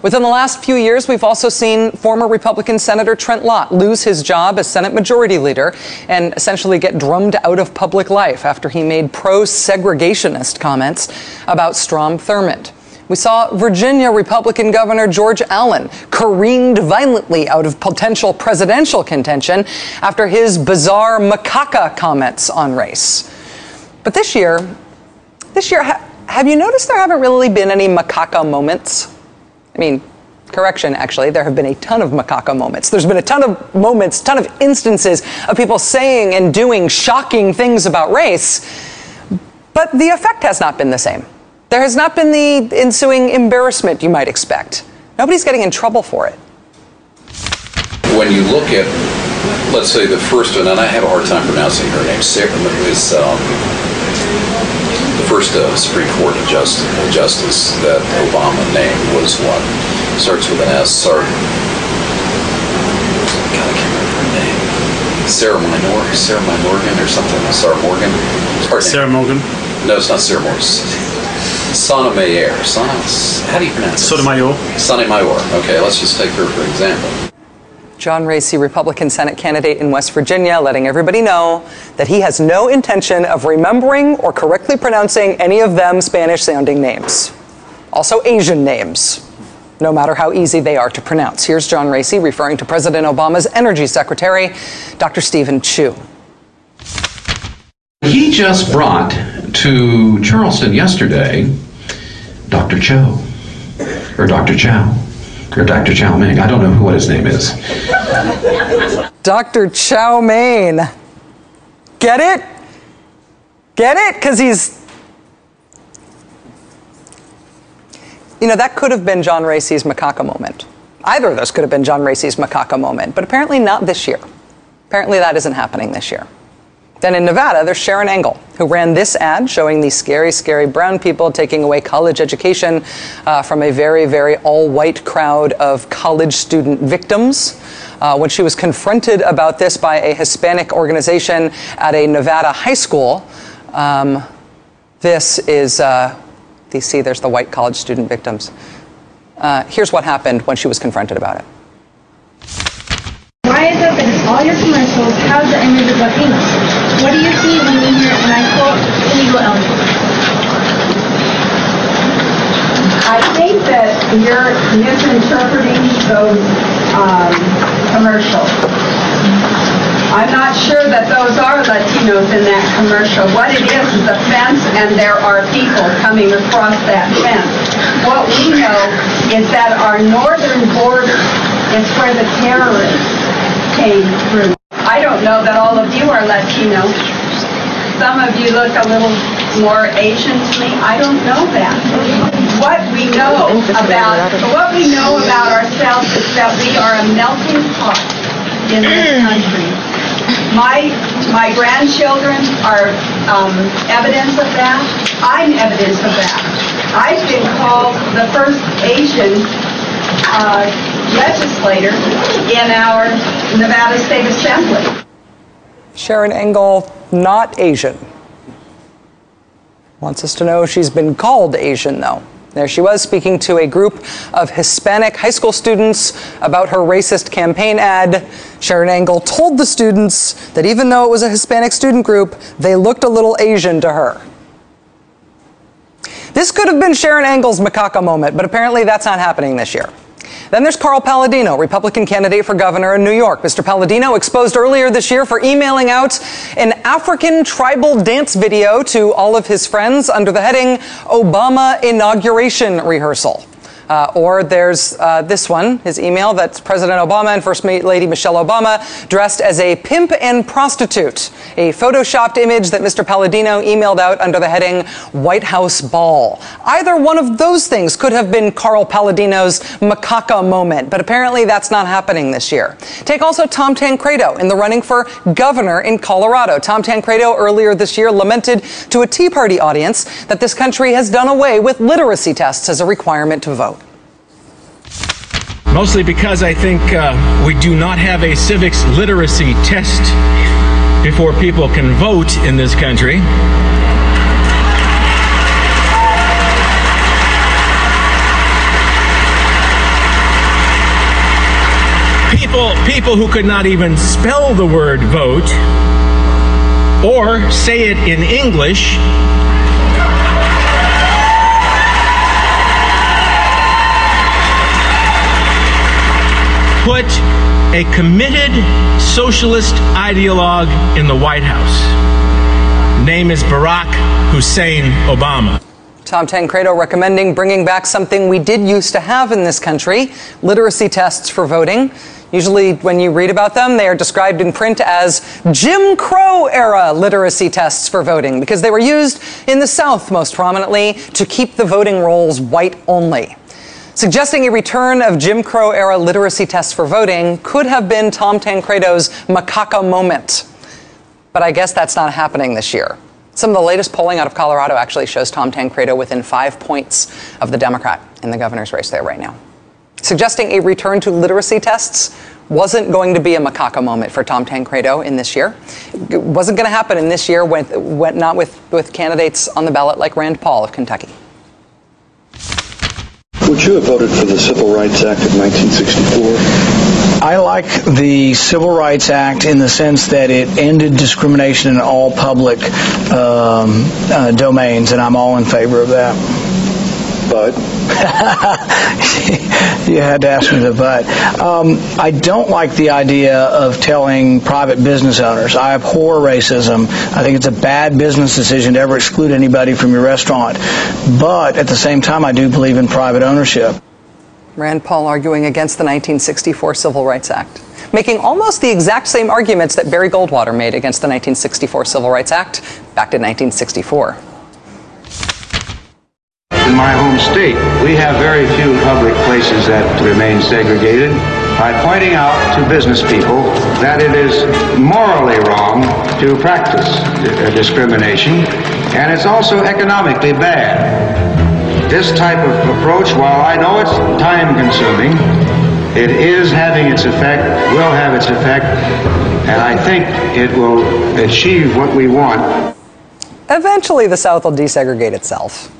Within the last few years, we've also seen former Republican Senator Trent Lott lose his job as Senate Majority Leader and essentially get drummed out of public life after he made pro segregationist comments about Strom Thurmond. We saw Virginia Republican Governor George Allen careened violently out of potential presidential contention after his bizarre macaca comments on race. But this year, this year, ha- have you noticed there haven't really been any macaca moments? I mean, correction, actually, there have been a ton of macaca moments. There's been a ton of moments, ton of instances of people saying and doing shocking things about race, but the effect has not been the same. There has not been the ensuing embarrassment you might expect. Nobody's getting in trouble for it. when you look at, let's say, the first one, and I have a hard time pronouncing her name, Sarah, is um, The first uh, Supreme Court justice, justice that Obama named was what? Starts with an S. Sar- God, I can't remember her name. Sarah Minor, Sarah Minorgan or something. Sarah Morgan. Sarah Morgan. No, it's not Sarah Morgan. Sotomayor. Sana, how do you pronounce it? Sotomayor. Sotomayor. Okay, let's just take her for example. John Raese, Republican Senate candidate in West Virginia, letting everybody know that he has no intention of remembering or correctly pronouncing any of them Spanish sounding names. Also, Asian names, no matter how easy they are to pronounce. Here's John Raese referring to President Obama's Energy Secretary, Dr. Stephen Chu. He just brought to Charleston yesterday Dr. Cho, or Dr. Chow, or Dr. Chow Ming. I don't know what his name is. Dr. Chow Mein. Get it? Get it? Because he's. You know, that could have been John Raese's macaca moment. Either of those could have been John Raese's macaca moment, but apparently not this year. Apparently that isn't happening this year. Then in Nevada, there's Sharron Angle, who ran this ad showing these scary, scary brown people taking away college education uh, from a very, very all white crowd of college student victims. Uh, when she was confronted about this by a Hispanic organization at a Nevada high school, um, this is, uh, you see, there's the white college student victims. Uh, here's what happened when she was confronted about it. Why is it that in all your commercials, how's the image of Latinos? What do you see when you hear, and I quote, illegal aliens? I think that you're misinterpreting those um, commercials. I'm not sure that those are Latinos in that commercial. What it is is a fence, and there are people coming across that fence. What we know is that our northern border is where the terrorists came through. I don't know that all of you are Latino. Some of you look a little more Asian to me. I don't know that. What we know about what we know about ourselves is that we are a melting pot in this country. My my grandchildren are um, evidence of that. I'm evidence of that. I've been called the first Asian uh, legislator in our Nevada State Assembly. Sharron Angle, not Asian. Wants us to know she's been called Asian, though. There she was speaking to a group of Hispanic high school students about her racist campaign ad. Sharron Angle told the students that even though it was a Hispanic student group, they looked a little Asian to her. This could have been Sharron Angle's macaca moment, but apparently that's not happening this year. Then there's Carl Paladino, Republican candidate for governor in New York. Mr. Paladino exposed earlier this year for emailing out an African tribal dance video to all of his friends under the heading Obama Inauguration Rehearsal. Uh, or there's uh, this one, his email that's President Obama and First Lady Michelle Obama dressed as a pimp and prostitute. A photoshopped image that Mr. Paladino emailed out under the heading White House Ball. Either one of those things could have been Carl Paladino's macaca moment, but apparently that's not happening this year. Take also Tom Tancredo in the running for governor in Colorado. Tom Tancredo earlier this year lamented to a Tea Party audience that this country has done away with literacy tests as a requirement to vote. Mostly because I think uh, we do not have a civics literacy test before people can vote in this country. People, people who could not even spell the word vote or say it in English put a committed socialist ideologue in the White House. Name is Barack Hussein Obama. Tom Tancredo recommending bringing back something we did used to have in this country literacy tests for voting. Usually, when you read about them, they are described in print as Jim Crow era literacy tests for voting because they were used in the South most prominently to keep the voting rolls white only. Suggesting a return of Jim Crow era literacy tests for voting could have been Tom Tancredo's macaca moment. But I guess that's not happening this year. Some of the latest polling out of Colorado actually shows Tom Tancredo within five points of the Democrat in the governor's race there right now. Suggesting a return to literacy tests wasn't going to be a macaca moment for Tom Tancredo in this year. It wasn't going to happen in this year, when, when, not with, with candidates on the ballot like Rand Paul of Kentucky. Would you have voted for the Civil Rights Act of 1964? I like the Civil Rights Act in the sense that it ended discrimination in all public um, uh, domains, and I'm all in favor of that. But you had to ask me the but. Um, I don't like the idea of telling private business owners. I abhor racism. I think it's a bad business decision to ever exclude anybody from your restaurant. But at the same time, I do believe in private ownership. Rand Paul arguing against the 1964 Civil Rights Act, making almost the exact same arguments that Barry Goldwater made against the 1964 Civil Rights Act back in 1964. In my home state, we have very few public places that remain segregated by pointing out to business people that it is morally wrong to practice uh, discrimination, and it's also economically bad. This type of approach, while I know it's time consuming, it is having its effect, will have its effect, and I think it will achieve what we want. Eventually, the South will desegregate itself.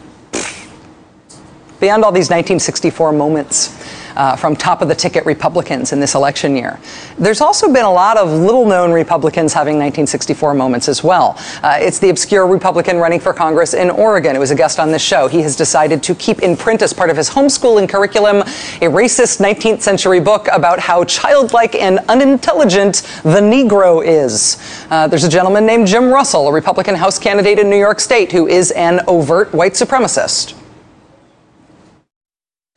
Beyond all these 1964 moments uh, from top of the ticket Republicans in this election year, there's also been a lot of little known Republicans having 1964 moments as well. Uh, it's the obscure Republican running for Congress in Oregon, who was a guest on this show. He has decided to keep in print as part of his homeschooling curriculum a racist 19th century book about how childlike and unintelligent the Negro is. Uh, there's a gentleman named Jim Russell, a Republican House candidate in New York State, who is an overt white supremacist.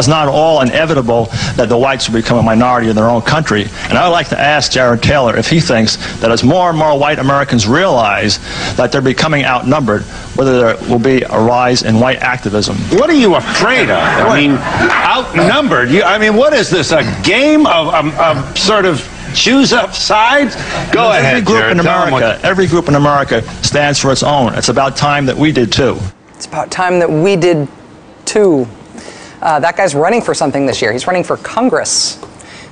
It's not all inevitable that the whites will become a minority in their own country. And I would like to ask Jared Taylor if he thinks that as more and more white Americans realize that they're becoming outnumbered, whether there will be a rise in white activism. What are you afraid of? I mean, outnumbered. You, I mean, what is this? A game of, of, of sort of choose up sides? Go every ahead, group Jared. in Tell 'em what- America, every group in America stands for its own. It's about time that we did too. It's about time that we did too. Uh, that guy's running for something this year. He's running for Congress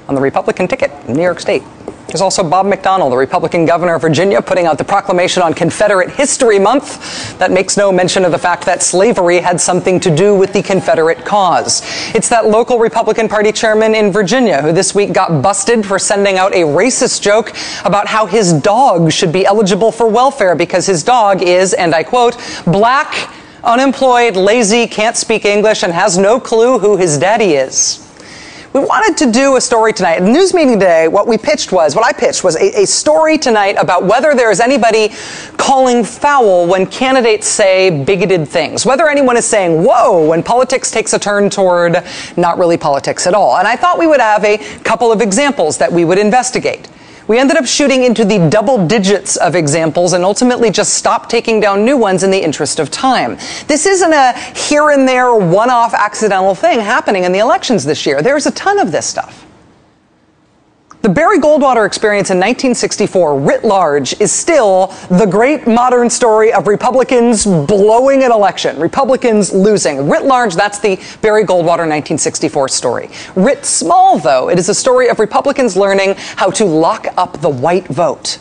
on the Republican ticket in New York State. There's also Bob McDonnell, the Republican governor of Virginia, putting out the proclamation on Confederate History Month that makes no mention of the fact that slavery had something to do with the Confederate cause. It's that local Republican Party chairman in Virginia who this week got busted for sending out a racist joke about how his dog should be eligible for welfare because his dog is, and I quote, black, unemployed, lazy, can't speak English, and has no clue who his daddy is. We wanted to do a story tonight. At news meeting today, what we pitched was, what I pitched was a, a story tonight about whether there is anybody calling foul when candidates say bigoted things. Whether anyone is saying, whoa, when politics takes a turn toward not really politics at all. And I thought we would have a couple of examples that we would investigate. We ended up shooting into the double digits of examples and ultimately just stopped taking down new ones in the interest of time. This isn't a here and there one off accidental thing happening in the elections this year. There's a ton of this stuff. The Barry Goldwater experience in 1964, writ large, is still the great modern story of Republicans blowing an election, Republicans losing. Writ large, that's the Barry Goldwater 1964 story. Writ small, though, it is a story of Republicans learning how to lock up the white vote.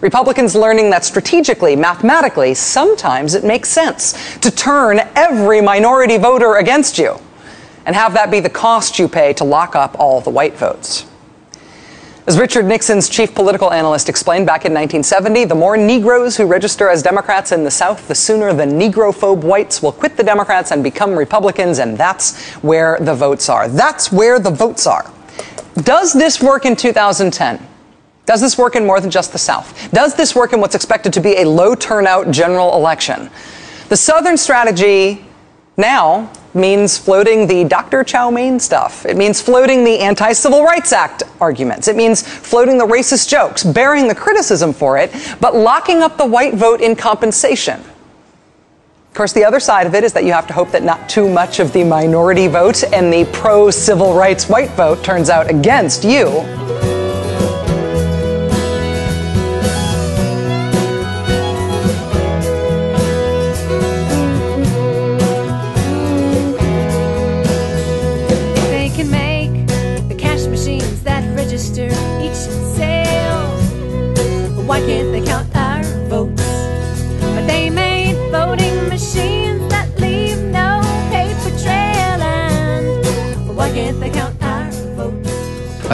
Republicans learning that strategically, mathematically, sometimes it makes sense to turn every minority voter against you and have that be the cost you pay to lock up all the white votes. As Richard Nixon's chief political analyst explained back in 1970, the more Negroes who register as Democrats in the South, the sooner the Negrophobe whites will quit the Democrats and become Republicans, and that's where the votes are. That's where the votes are. Does this work in 2010? Does this work in more than just the South? Does this work in what's expected to be a low turnout general election? The Southern strategy now means floating the Dr. Chow Mein stuff. It means floating the Anti Civil Rights Act arguments. It means floating the racist jokes, bearing the criticism for it, but locking up the white vote in compensation. Of course, the other side of it is that you have to hope that not too much of the minority vote and the pro civil rights white vote turns out against you.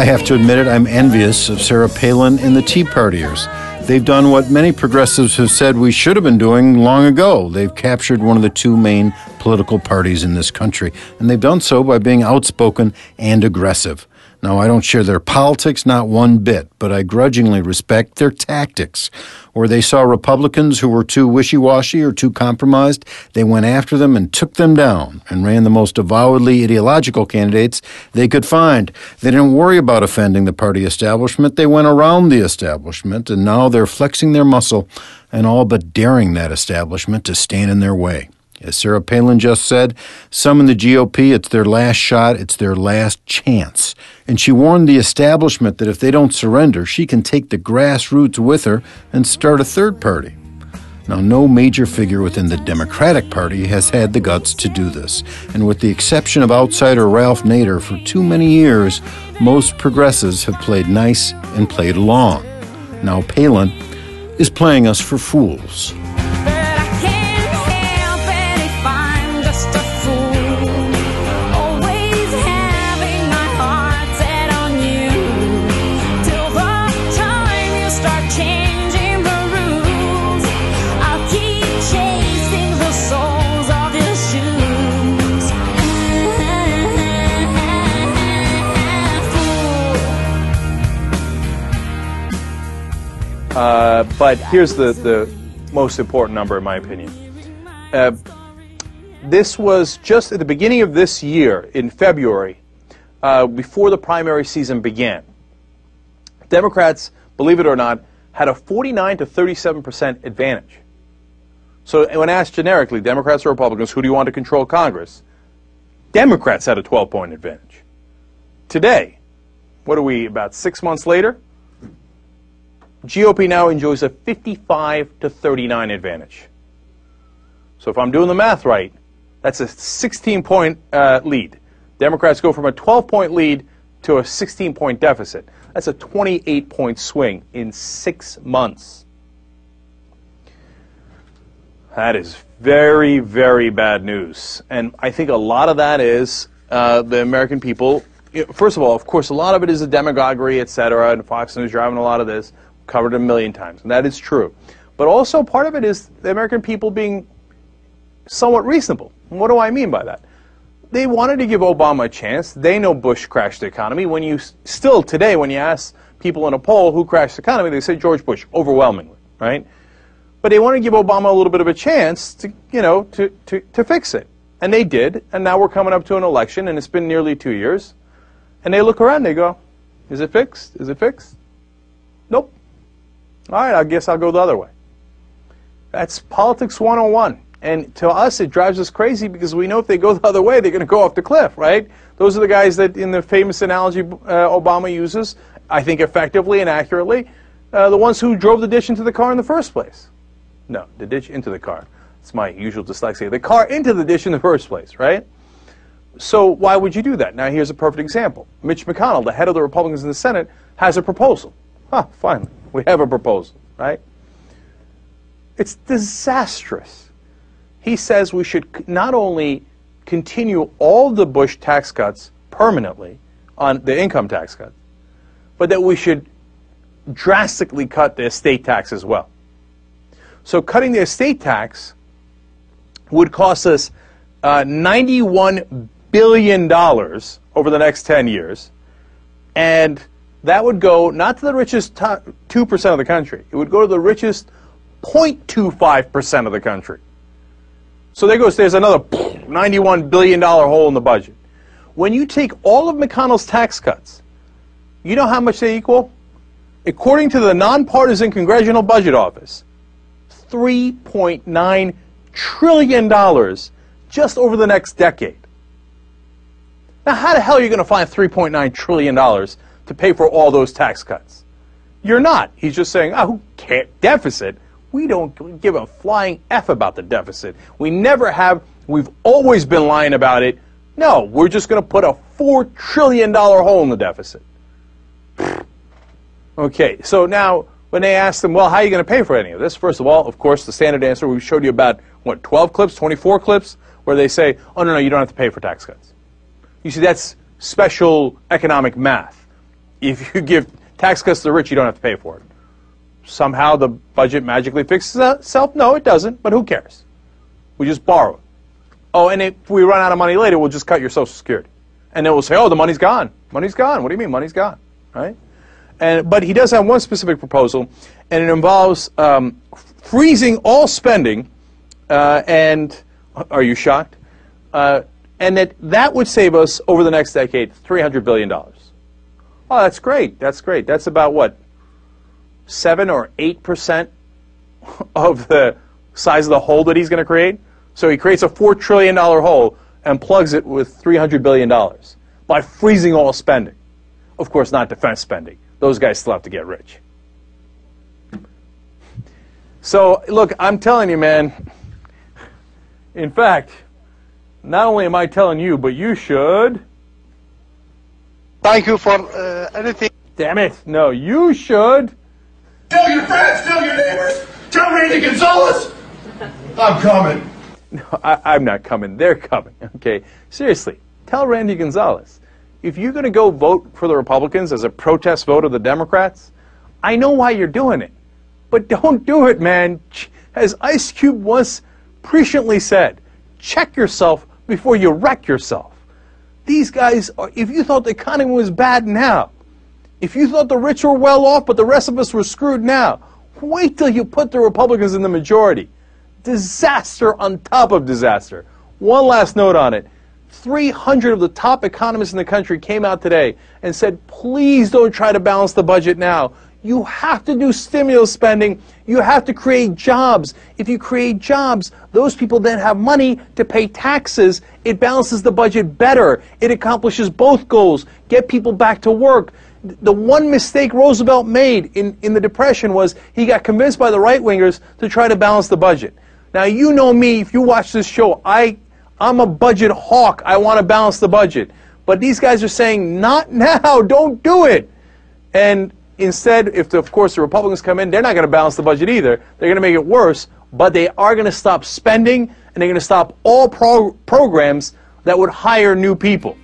I have to admit it, I'm envious of Sarah Palin and the Tea Partiers. They've done what many progressives have said we should have been doing long ago. They've captured one of the two main political parties in this country, and they've done so by being outspoken and aggressive. Now, I don't share their politics, not one bit, but I grudgingly respect their tactics. Where they saw Republicans who were too wishy washy or too compromised, they went after them and took them down and ran the most avowedly ideological candidates they could find. They didn't worry about offending the party establishment, they went around the establishment, and now they're flexing their muscle and all but daring that establishment to stand in their way. As Sarah Palin just said, some in the GOP, it's their last shot, it's their last chance. And she warned the establishment that if they don't surrender, she can take the grassroots with her and start a third party. Now, no major figure within the Democratic Party has had the guts to do this. And with the exception of outsider Ralph Nader, for too many years, most progressives have played nice and played along. Now, Palin is playing us for fools. Uh, but here's the, the most important number, in my opinion. Uh, this was just at the beginning of this year, in February, uh, before the primary season began. Democrats, believe it or not, had a 49 to 37 percent advantage. So when asked generically, Democrats or Republicans, who do you want to control Congress? Democrats had a 12 point advantage. Today, what are we, about six months later? GOP now enjoys a 55 to 39 advantage. So if I'm doing the math right, that's a 16 point uh, lead. Democrats go from a 12 point lead to a 16 point deficit. That's a 28 point swing in six months. That is very, very bad news. And I think a lot of that is uh, the American people. First of all, of course, a lot of it is the demagoguery, et cetera, and Fox News driving a lot of this covered a million times, and that is true. But also part of it is the American people being somewhat reasonable. And what do I mean by that? They wanted to give Obama a chance. They know Bush crashed the economy. When you still today, when you ask people in a poll who crashed the economy, they say George Bush overwhelmingly, right? But they want to give Obama a little bit of a chance to, you know, to, to, to fix it. And they did. And now we're coming up to an election, and it's been nearly two years. And they look around, they go, is it fixed? Is it fixed? Nope. All right, I guess I'll go the other way. That's politics 101. And to us, it drives us crazy because we know if they go the other way, they're going to go off the cliff, right? Those are the guys that, in the famous analogy uh, Obama uses, I think effectively and accurately, uh, the ones who drove the ditch into the car in the first place. No, the ditch into the car. It's my usual dyslexia. The car into the ditch in the first place, right? So why would you do that? Now, here's a perfect example. Mitch McConnell, the head of the Republicans in the Senate, has a proposal. Huh, finally. We have a proposal, right? It's disastrous. He says we should not only continue all the Bush tax cuts permanently on the income tax cut, but that we should drastically cut the estate tax as well. So cutting the estate tax would cost us uh, $91 billion over the next 10 years, and that would go not to the richest 2% of the country. It would go to the richest 0.25% of the country. So there goes, there's another $91 billion hole in the budget. When you take all of McConnell's tax cuts, you know how much they equal? According to the nonpartisan Congressional Budget Office, $3.9 trillion just over the next decade. Now, how the hell are you going to find $3.9 trillion to pay for all those tax cuts. You're not. He's just saying, oh, who cares? Deficit. We don't give a flying F about the deficit. We never have. We've always been lying about it. No, we're just going to put a $4 trillion hole in the deficit. Okay, so now when they asked them, well, how are you going to pay for any of this? First of all, of course, the standard answer we showed you about what 12 clips, 24 clips, where they say, oh no, no, you don't have to pay for tax cuts. You see, that's special economic math. If you give tax cuts to the rich, you don't have to pay for it. Somehow the budget magically fixes itself? No, it doesn't, but who cares? We just borrow it. Oh, and if we run out of money later, we'll just cut your Social Security. And then we'll say, oh, the money's gone. Money's gone. What do you mean, money's gone? Right? And, but he does have one specific proposal, and it involves um, freezing all spending. Uh, and are you shocked? Uh, and that that would save us over the next decade $300 billion. Oh, that's great. That's great. That's about what? 7 or 8% of the size of the hole that he's going to create? So he creates a $4 trillion hole and plugs it with $300 billion by freezing all spending. Of course, not defense spending. Those guys still have to get rich. So, look, I'm telling you, man. In fact, not only am I telling you, but you should. Thank you for uh, anything. Damn it. No, you should. Tell your friends, tell your neighbors, tell Randy Gonzalez. I'm coming. No, I, I'm not coming. They're coming. Okay. Seriously, tell Randy Gonzalez. If you're going to go vote for the Republicans as a protest vote of the Democrats, I know why you're doing it. But don't do it, man. As Ice Cube once presciently said, check yourself before you wreck yourself. These guys, are, if you thought the economy was bad now, if you thought the rich were well off but the rest of us were screwed now, wait till you put the Republicans in the majority. Disaster on top of disaster. One last note on it. 300 of the top economists in the country came out today and said, please don't try to balance the budget now. You have to do stimulus spending. You have to create jobs. If you create jobs, those people then have money to pay taxes. It balances the budget better. It accomplishes both goals. Get people back to work. The one mistake Roosevelt made in, in the Depression was he got convinced by the right wingers to try to balance the budget. Now, you know me, if you watch this show, I, I'm a budget hawk. I want to balance the budget. But these guys are saying, not now, don't do it. And instead, if the, of course the Republicans come in, they're not going to balance the budget either. They're going to make it worse, but they are going to stop spending and they're going to stop all pro- programs that would hire new people.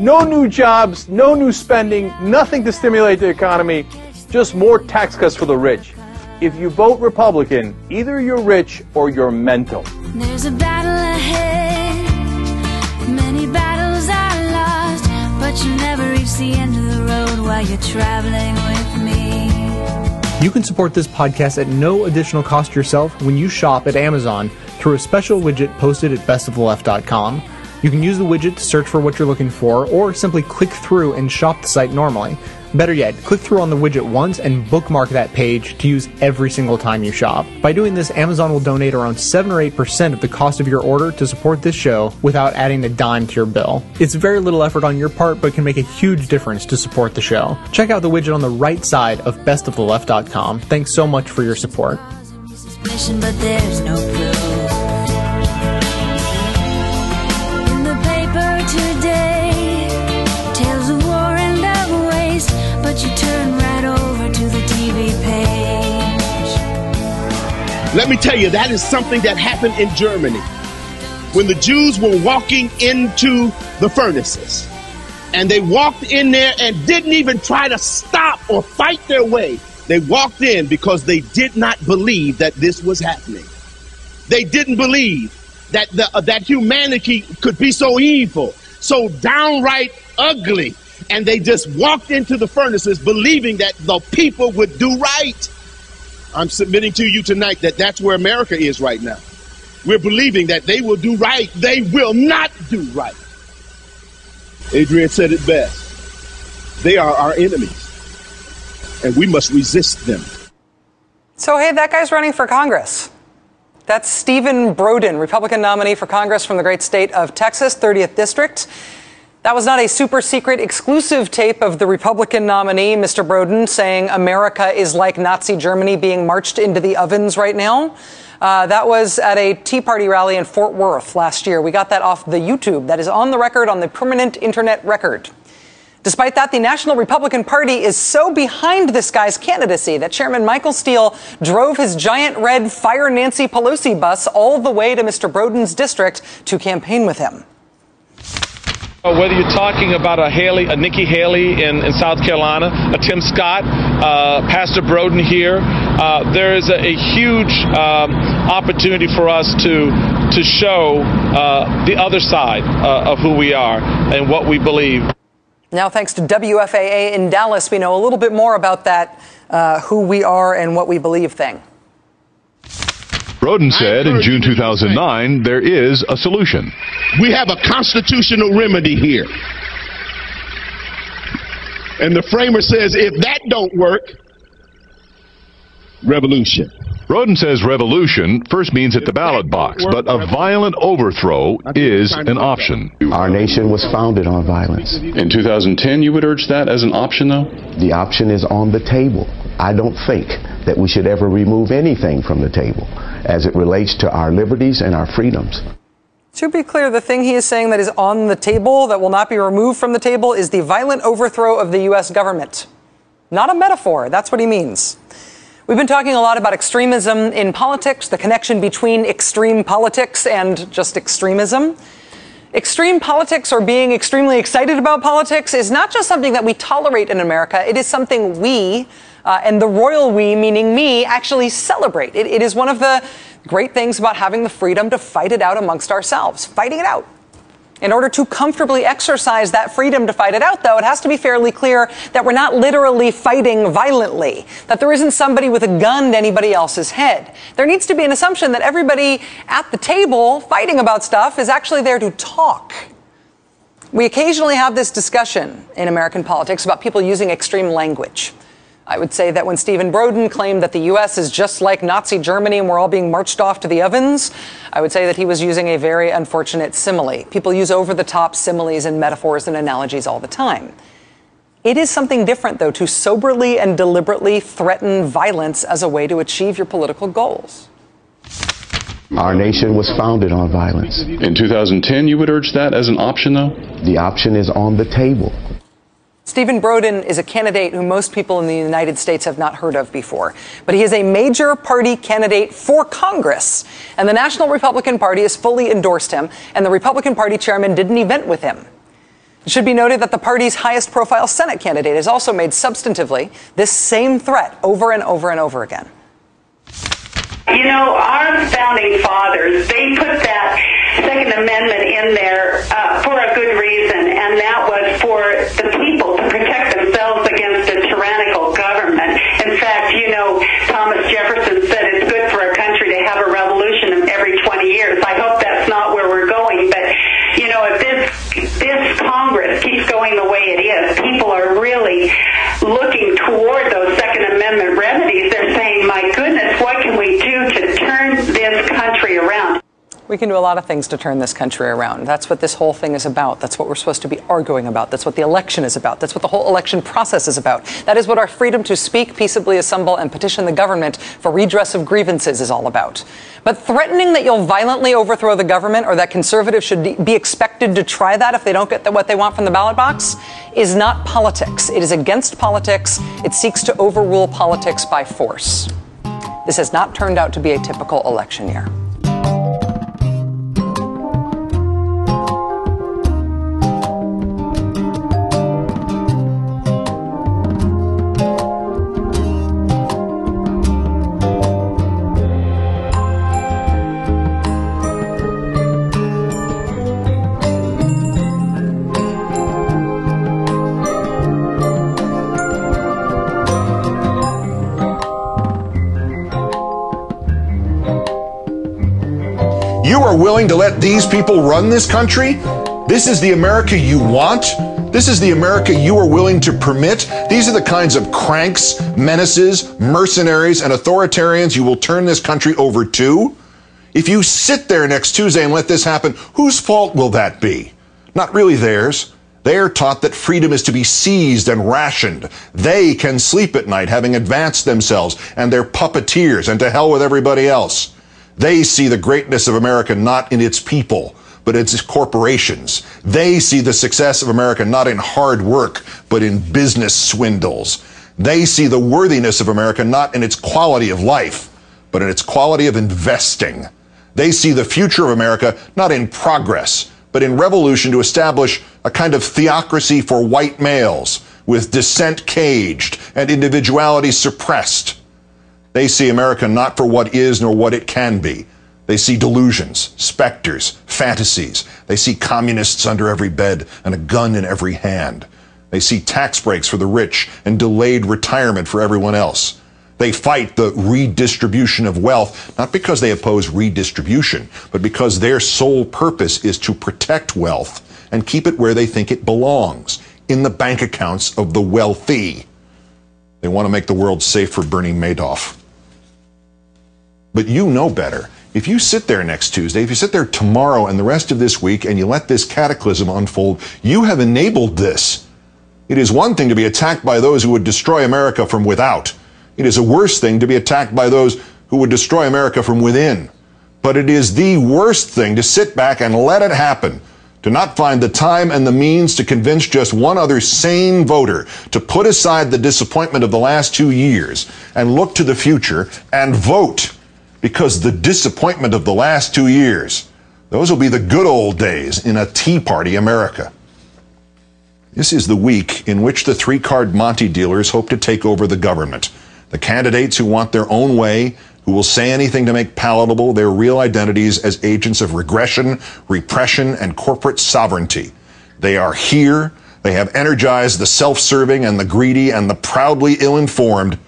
No new jobs, no new spending, nothing to stimulate the economy, just more tax cuts for the rich. If you vote Republican, either you're rich or you're mental. There's a battle ahead. Many you never reach the end of the road while you're traveling with me. You can support this podcast at no additional cost yourself when you shop at Amazon through a special widget posted at bestoftheleft.com. You can use the widget to search for what you're looking for, or simply click through and shop the site normally. Better yet, click through on the widget once and bookmark that page to use every single time you shop. By doing this, Amazon will donate around 7 or 8% of the cost of your order to support this show without adding a dime to your bill. It's very little effort on your part, but can make a huge difference to support the show. Check out the widget on the right side of bestoftheleft.com. Thanks so much for your support. Let me tell you, that is something that happened in Germany when the Jews were walking into the furnaces. And they walked in there and didn't even try to stop or fight their way. They walked in because they did not believe that this was happening. They didn't believe that the, uh, that humanity could be so evil, so downright ugly. And they just walked into the furnaces believing that the people would do right. I'm submitting to you tonight that that's where America is right now. We're believing that they will do right. They will not do right. Adrian said it best. They are our enemies, and we must resist them. So, hey, that guy's running for Congress. That's Stephen Broden, Republican nominee for Congress from the great state of Texas, 30th District. That was not a super secret exclusive tape of the Republican nominee, Mr. Broden, saying America is like Nazi Germany being marched into the ovens right now. Uh, that was at a Tea Party rally in Fort Worth last year. We got that off the YouTube. That is on the record on the permanent internet record. Despite that, the National Republican Party is so behind this guy's candidacy that Chairman Michael Steele drove his giant red Fire Nancy Pelosi bus all the way to Mr. Broden's district to campaign with him. Uh, Whether you're talking about a Haley, a Nikki Haley in, in South Carolina, a Tim Scott, uh, Pastor Broden here, uh, there is a, a huge um, opportunity for us to to show uh, the other side uh, of who we are and what we believe. Now, thanks to WFAA in Dallas, we know a little bit more about that uh, who we are and what we believe thing. Broden said in June 2009 there is a solution. We have a constitutional remedy here. And the framer says if that don't work, revolution. Broden says revolution first means at the ballot box, but a violent overthrow is an option. Our nation was founded on violence. In 2010, you would urge that as an option, though? The option is on the table. I don't think that we should ever remove anything from the table as it relates to our liberties and our freedoms. To be clear, the thing he is saying that is on the table, that will not be removed from the table, is the violent overthrow of the U.S. government. Not a metaphor. That's what he means. We've been talking a lot about extremism in politics, the connection between extreme politics and just extremism. Extreme politics or being extremely excited about politics is not just something that we tolerate in America, it is something we, uh, and the royal we, meaning me, actually celebrate. It, it is one of the great things about having the freedom to fight it out amongst ourselves, fighting it out. In order to comfortably exercise that freedom to fight it out, though, it has to be fairly clear that we're not literally fighting violently, that there isn't somebody with a gun to anybody else's head. There needs to be an assumption that everybody at the table fighting about stuff is actually there to talk. We occasionally have this discussion in American politics about people using extreme language. I would say that when Stephen Broden claimed that the U.S. is just like Nazi Germany and we're all being marched off to the ovens, I would say that he was using a very unfortunate simile. People use over the top similes and metaphors and analogies all the time. It is something different, though, to soberly and deliberately threaten violence as a way to achieve your political goals. Our nation was founded on violence. In 2010, you would urge that as an option, though? The option is on the table. Stephen Broden is a candidate who most people in the United States have not heard of before. But he is a major party candidate for Congress. And the National Republican Party has fully endorsed him, and the Republican Party chairman did an event with him. It should be noted that the party's highest profile Senate candidate has also made substantively this same threat over and over and over again. You know, our founding fathers, they put that Second Amendment in there uh, for a good reason, and that was for the people Thomas Jefferson said it's good for a country to have a revolution every 20 years. I hope that's not where we're going, but you know, if this this Congress keeps going the way it is, people are really looking toward those Second Amendment remedies. They're saying, "My goodness, what can we do to turn this country around?" We can do a lot of things to turn this country around. That's what this whole thing is about. That's what we're supposed to be arguing about. That's what the election is about. That's what the whole election process is about. That is what our freedom to speak, peaceably assemble, and petition the government for redress of grievances is all about. But threatening that you'll violently overthrow the government or that conservatives should be expected to try that if they don't get what they want from the ballot box is not politics. It is against politics. It seeks to overrule politics by force. This has not turned out to be a typical election year. Are willing to let these people run this country? This is the America you want? This is the America you are willing to permit? These are the kinds of cranks, menaces, mercenaries, and authoritarians you will turn this country over to? If you sit there next Tuesday and let this happen, whose fault will that be? Not really theirs. They are taught that freedom is to be seized and rationed. They can sleep at night having advanced themselves and they're puppeteers and to hell with everybody else. They see the greatness of America not in its people, but it's corporations. They see the success of America not in hard work, but in business swindles. They see the worthiness of America not in its quality of life, but in its quality of investing. They see the future of America not in progress, but in revolution to establish a kind of theocracy for white males with dissent caged and individuality suppressed. They see America not for what is nor what it can be. They see delusions, specters, fantasies. They see communists under every bed and a gun in every hand. They see tax breaks for the rich and delayed retirement for everyone else. They fight the redistribution of wealth, not because they oppose redistribution, but because their sole purpose is to protect wealth and keep it where they think it belongs, in the bank accounts of the wealthy. They want to make the world safe for Bernie Madoff. But you know better. If you sit there next Tuesday, if you sit there tomorrow and the rest of this week and you let this cataclysm unfold, you have enabled this. It is one thing to be attacked by those who would destroy America from without. It is a worse thing to be attacked by those who would destroy America from within. But it is the worst thing to sit back and let it happen, to not find the time and the means to convince just one other sane voter to put aside the disappointment of the last two years and look to the future and vote. Because the disappointment of the last two years, those will be the good old days in a Tea Party America. This is the week in which the three card Monte dealers hope to take over the government. The candidates who want their own way, who will say anything to make palatable their real identities as agents of regression, repression, and corporate sovereignty. They are here. They have energized the self serving and the greedy and the proudly ill informed.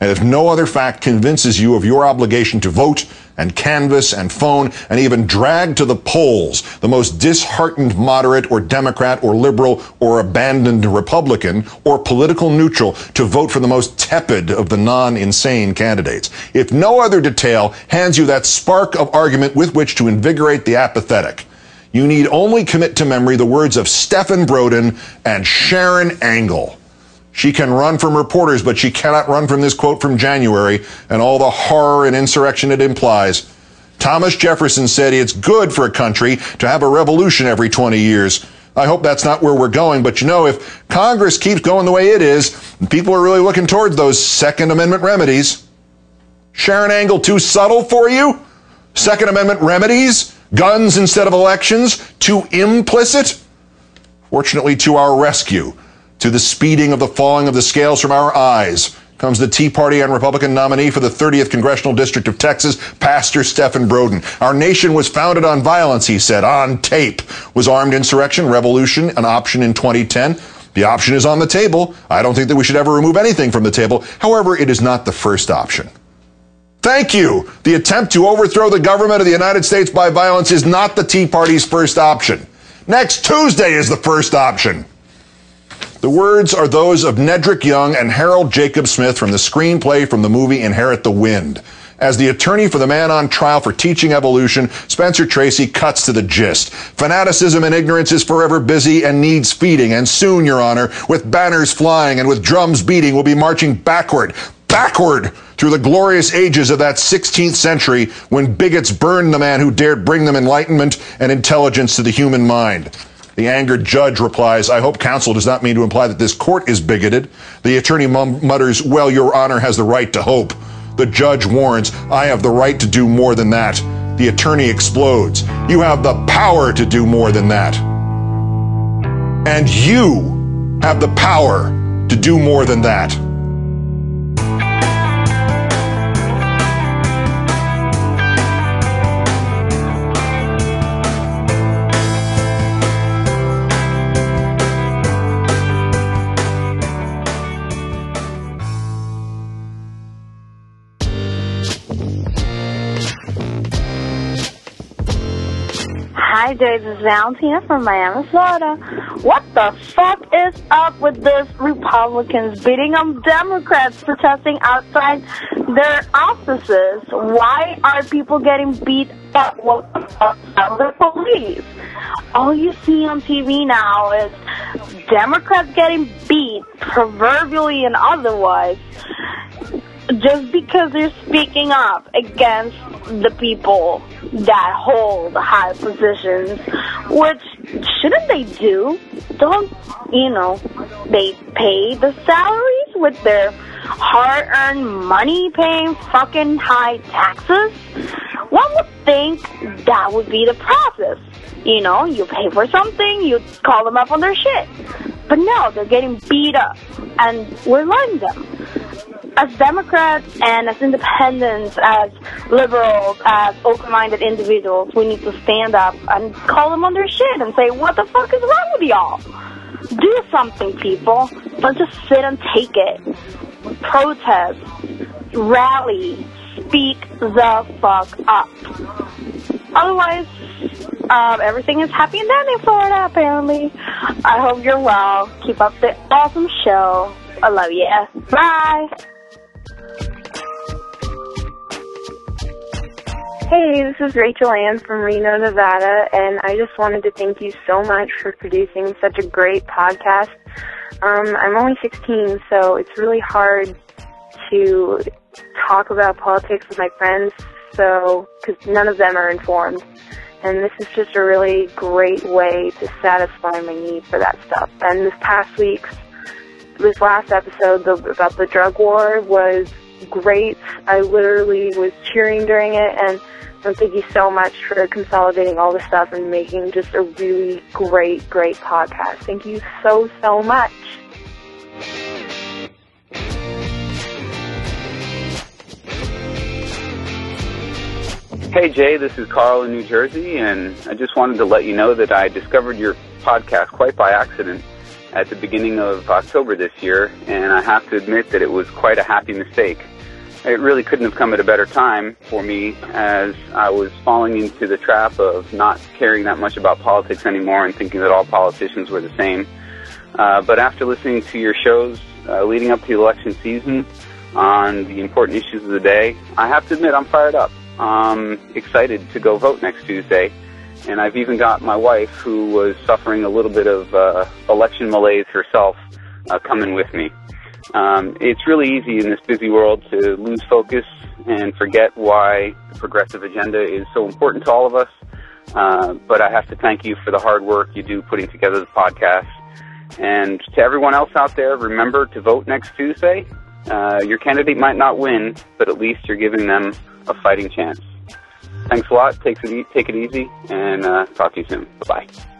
And if no other fact convinces you of your obligation to vote and canvass and phone and even drag to the polls the most disheartened moderate or Democrat or liberal or abandoned Republican or political neutral to vote for the most tepid of the non-insane candidates. If no other detail hands you that spark of argument with which to invigorate the apathetic, you need only commit to memory the words of Stephen Broden and Sharron Angle. She can run from reporters, but she cannot run from this quote from January and all the horror and insurrection it implies. Thomas Jefferson said it's good for a country to have a revolution every 20 years. I hope that's not where we're going, but you know, if Congress keeps going the way it is, people are really looking towards those Second Amendment remedies. Sharron Angle too subtle for you? Second Amendment remedies? Guns instead of elections? Too implicit? Fortunately, to our rescue, to the speeding of the falling of the scales from our eyes, comes the Tea Party and Republican nominee for the 30th Congressional District of Texas, Pastor Stephen Broden. Our nation was founded on violence, he said, on tape. Was armed insurrection, revolution an option in 2010? The option is on the table. I don't think that we should ever remove anything from the table. However, it is not the first option. Thank you. The attempt to overthrow the government of the United States by violence is not the Tea Party's first option. Next Tuesday is the first option. The words are those of Nedrick Young and Harold Jacob Smith from the screenplay from the movie Inherit the Wind. As the attorney for the man on trial for teaching evolution, Spencer Tracy cuts to the gist. Fanaticism and ignorance is forever busy and needs feeding, and soon, Your Honor, with banners flying and with drums beating, we'll be marching backward, backward through the glorious ages of that 16th century when bigots burned the man who dared bring them enlightenment and intelligence to the human mind. The angered judge replies, I hope counsel does not mean to imply that this court is bigoted. The attorney mutters, Well, Your Honor has the right to hope. The judge warns, I have the right to do more than that. The attorney explodes. You have the power to do more than that. And you have the power to do more than that. Jay. This is Valentina from Miami, Florida. What the fuck is up with this Republicans beating on Democrats protesting outside their offices? Why are people getting beat up by the police? All you see on TV now is Democrats getting beat, proverbially and otherwise, just because they're speaking up against the people that hold high positions, which shouldn't they do? Don't, you know, they pay the salaries with their hard-earned money paying fucking high taxes? One would think that would be the process. You know, you pay for something, you call them up on their shit. But no, they're getting beat up, and we're letting them as Democrats and as independents, as liberals, as open-minded individuals, we need to stand up and call them on their shit and say, what the fuck is wrong with y'all? Do something, people. Don't just sit and take it. Protest. Rally. Speak the fuck up. Otherwise, um, everything is happy and dandy in Florida, apparently. I hope you're well. Keep up the awesome show. I love you. Bye. Hey, this is Rachel Ann from Reno, Nevada, and I just wanted to thank you so much for producing such a great podcast. Um, I'm only 16, so it's really hard to talk about politics with my friends, so because none of them are informed. And this is just a really great way to satisfy my need for that stuff. And this past week's, this last episode the, about the drug war was great. I literally was cheering during it, and so thank you so much for consolidating all the stuff and making just a really great, great podcast. Thank you so, so much. Hey Jay, this is Carl in New Jersey, and I just wanted to let you know that I discovered your podcast quite by accident at the beginning of October this year, and I have to admit that it was quite a happy mistake. It really couldn't have come at a better time for me as I was falling into the trap of not caring that much about politics anymore and thinking that all politicians were the same. Uh, but after listening to your shows uh, leading up to the election season on the important issues of the day, I have to admit I'm fired up. I'm excited to go vote next Tuesday. And I've even got my wife, who was suffering a little bit of uh, election malaise herself, uh, coming with me. Um, it's really easy in this busy world to lose focus and forget why the progressive agenda is so important to all of us. Uh, but I have to thank you for the hard work you do putting together the podcast. And to everyone else out there, remember to vote next Tuesday. Uh, your candidate might not win, but at least you're giving them a fighting chance. Thanks a lot. Take it, take it easy, and uh, talk to you soon. Bye bye.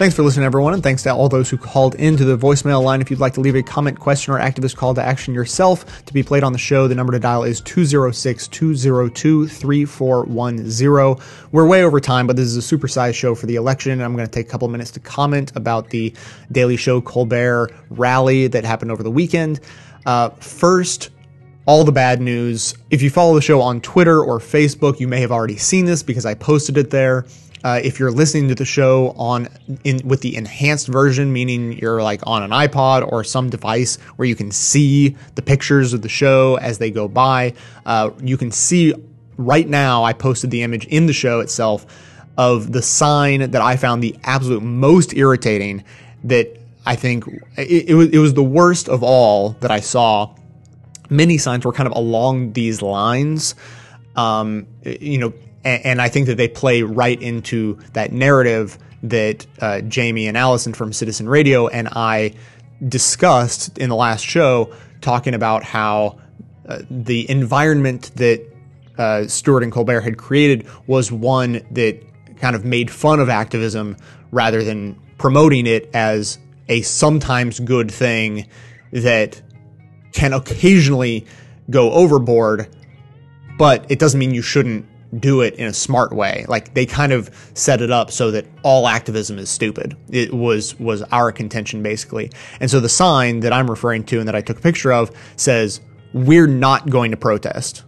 Thanks for listening, everyone, and thanks to all those who called into the voicemail line. If you'd like to leave a comment, question, or activist call to action yourself to be played on the show, the number to dial is 206 202 3410. We're way over time, but this is a supersized show for the election, and I'm going to take a couple minutes to comment about the Daily Show Colbert rally that happened over the weekend. Uh, first, all the bad news. If you follow the show on Twitter or Facebook, you may have already seen this because I posted it there. Uh, if you're listening to the show on in with the enhanced version, meaning you're like on an iPod or some device where you can see the pictures of the show as they go by, uh, you can see right now. I posted the image in the show itself of the sign that I found the absolute most irritating. That I think it, it was it was the worst of all that I saw. Many signs were kind of along these lines. Um, you know, and, and I think that they play right into that narrative that uh, Jamie and Allison from Citizen Radio and I discussed in the last show, talking about how uh, the environment that uh, Stewart and Colbert had created was one that kind of made fun of activism rather than promoting it as a sometimes good thing that can occasionally go overboard, but it doesn't mean you shouldn't do it in a smart way. Like they kind of set it up so that all activism is stupid. It was was our contention basically. And so the sign that I'm referring to and that I took a picture of says we're not going to protest.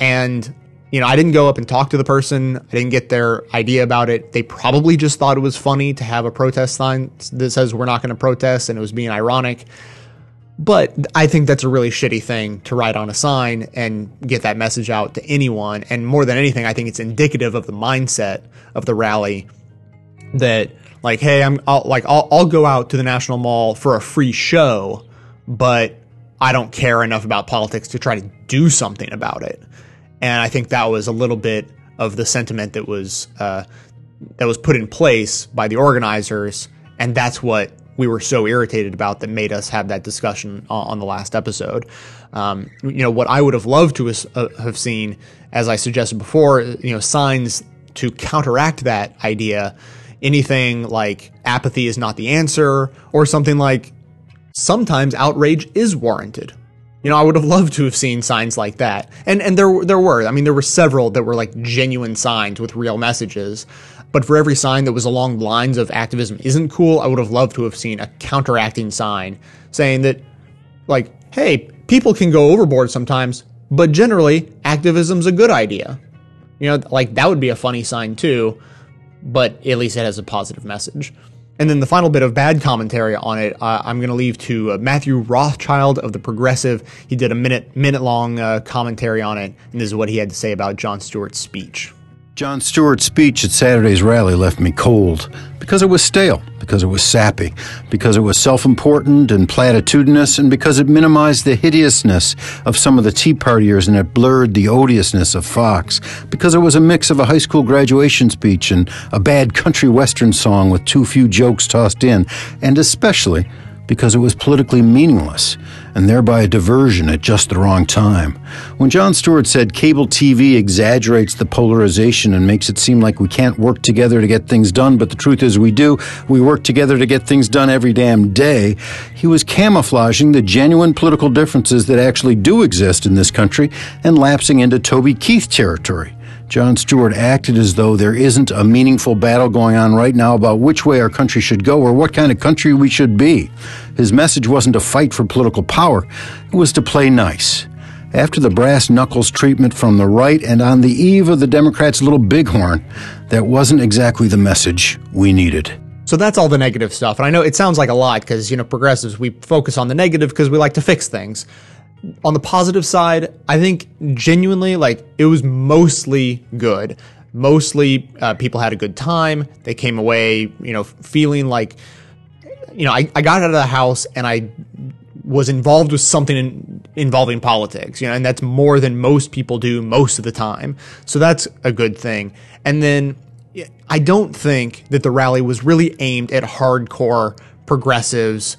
And you know, I didn't go up and talk to the person. I didn't get their idea about it. They probably just thought it was funny to have a protest sign that says we're not going to protest and it was being ironic. But I think that's a really shitty thing to write on a sign and get that message out to anyone. And more than anything, I think it's indicative of the mindset of the rally that like, hey, I'm I'll, like I'll, I'll go out to the National Mall for a free show, but I don't care enough about politics to try to do something about it. And I think that was a little bit of the sentiment that was uh, that was put in place by the organizers, and that's what we were so irritated about that made us have that discussion on, on the last episode. Um, you know, what I would have loved to uh, have seen, as I suggested before, you know, signs to counteract that idea. Anything like apathy is not the answer, or something like sometimes outrage is warranted. You know, I would have loved to have seen signs like that, and and there there were. I mean, there were several that were like genuine signs with real messages. But for every sign that was along the lines of activism isn't cool, I would have loved to have seen a counteracting sign saying that, like, hey, people can go overboard sometimes, but generally, activism's a good idea. You know, like that would be a funny sign too, but at least it has a positive message. And then the final bit of bad commentary on it, uh, I'm going to leave to uh, Matthew Rothschild of the Progressive. He did a minute minute long uh, commentary on it, and this is what he had to say about Jon Stewart's speech. Jon Stewart's speech at Saturday's rally left me cold. Because it was stale, because it was sappy, because it was self important and platitudinous, and because it minimized the hideousness of some of the Tea Partiers and it blurred the odiousness of Fox, because it was a mix of a high school graduation speech and a bad country western song with too few jokes tossed in, and especially because it was politically meaningless and thereby a diversion at just the wrong time. When Jon Stewart said cable TV exaggerates the polarization and makes it seem like we can't work together to get things done, but the truth is we do, we work together to get things done every damn day, he was camouflaging the genuine political differences that actually do exist in this country and lapsing into Toby Keith territory. Jon Stewart acted as though there isn't a meaningful battle going on right now about which way our country should go or what kind of country we should be. His message wasn't to fight for political power, it was to play nice. After the brass knuckles treatment from the right and on the eve of the Democrats' little bighorn, that wasn't exactly the message we needed. So that's all the negative stuff. And I know it sounds like a lot because, you know, progressives, we focus on the negative because we like to fix things on the positive side, I think genuinely, like, it was mostly good. Mostly, uh, people had a good time. They came away, you know, feeling like, you know, I, I got out of the house and I was involved with something in, involving politics, you know, and that's more than most people do most of the time. So that's a good thing. And then I don't think that the rally was really aimed at hardcore progressives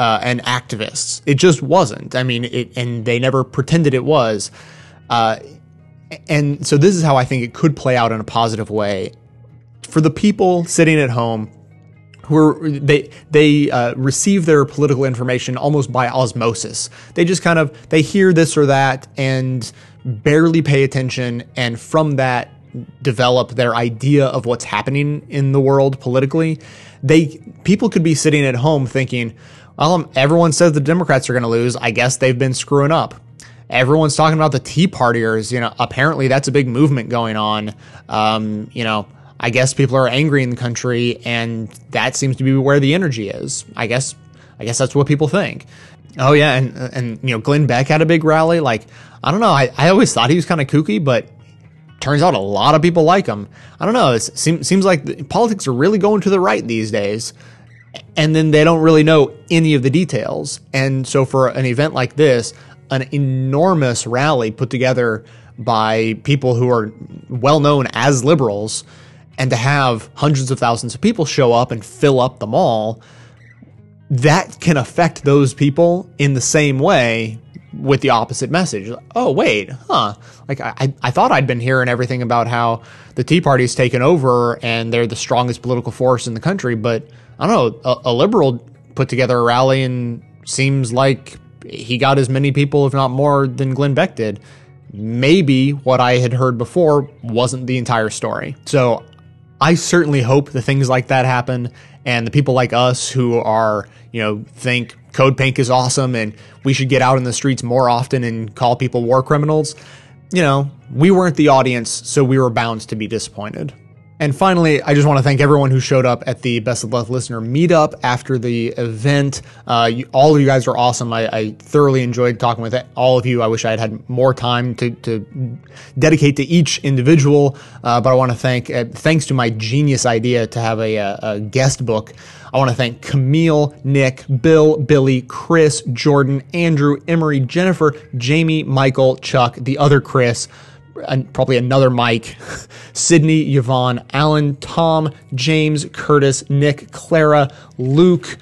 uh, and activists. It just wasn't. I mean, it, and they never pretended it was. Uh, and so this is how I think it could play out in a positive way for the people sitting at home who are they they uh, receive their political information almost by osmosis. They just kind of they hear this or that and barely pay attention, and from that develop their idea of what's happening in the world politically. They people could be sitting at home thinking, well, everyone says the Democrats are going to lose. I guess they've been screwing up. Everyone's talking about the Tea Partiers. You know, apparently that's a big movement going on. Um, you know, I guess people are angry in the country, and that seems to be where the energy is. I guess, I guess that's what people think. Oh yeah, and and you know, Glenn Beck had a big rally. Like, I don't know. I, I always thought he was kind of kooky, but turns out a lot of people like him. I don't know. It seems seems like politics are really going to the right these days and then they don't really know any of the details. And so for an event like this, an enormous rally put together by people who are well known as liberals, and to have hundreds of thousands of people show up and fill up the mall, that can affect those people in the same way with the opposite message. Oh, wait, huh? Like, I, I thought I'd been hearing everything about how the Tea Party's taken over and they're the strongest political force in the country, but I don't know, a, a liberal put together a rally and seems like he got as many people, if not more, than Glenn Beck did. Maybe what I had heard before wasn't the entire story. So I certainly hope that things like that happen and the people like us who are, you know, think Code Pink is awesome and we should get out in the streets more often and call people war criminals. You know, we weren't the audience, so we were bound to be disappointed. And finally, I just want to thank everyone who showed up at the Best of Left Listener meetup after the event. Uh, you, all of you guys are awesome. I, I, thoroughly enjoyed talking with all of you. I wish I had had more time to, to dedicate to each individual, uh, but I want to thank, uh, thanks to my genius idea to have a, a, a guest book. I want to thank Camille, Nick, Bill, Billy, Chris, Jordan, Andrew, Emery, Jennifer, Jamie, Michael, Chuck, the other Chris and probably another Mike, Sydney, Yvonne, Alan, Tom, James, Curtis, Nick, Clara, Luke,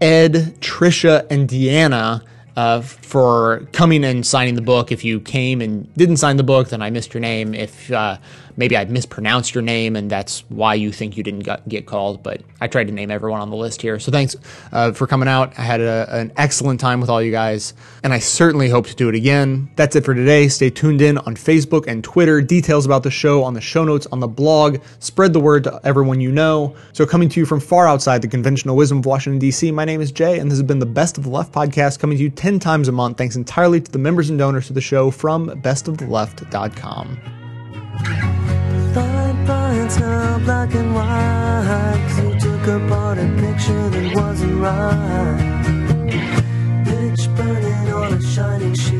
Ed, Trisha, and Deanna uh, for coming and signing the book. If you came and didn't sign the book, then I missed your name. If uh, maybe I mispronounced your name and that's why you think you didn't get called, but I tried to name everyone on the list here. So thanks uh, for coming out. I had a, an excellent time with all you guys, and I certainly hope to do it again. That's it for today. Stay tuned in on Facebook and Twitter. Details about the show on the show notes on the blog. Spread the word to everyone you know. So coming to you from far outside the conventional wisdom of Washington, D.C., my name is Jay, and this has been the Best of the Left podcast coming to you 10 times a month, thanks entirely to the members and donors to the show from bestoftheleft.com black and white. Cause you took apart a picture that wasn't right. Pitch burning on a shining sheet.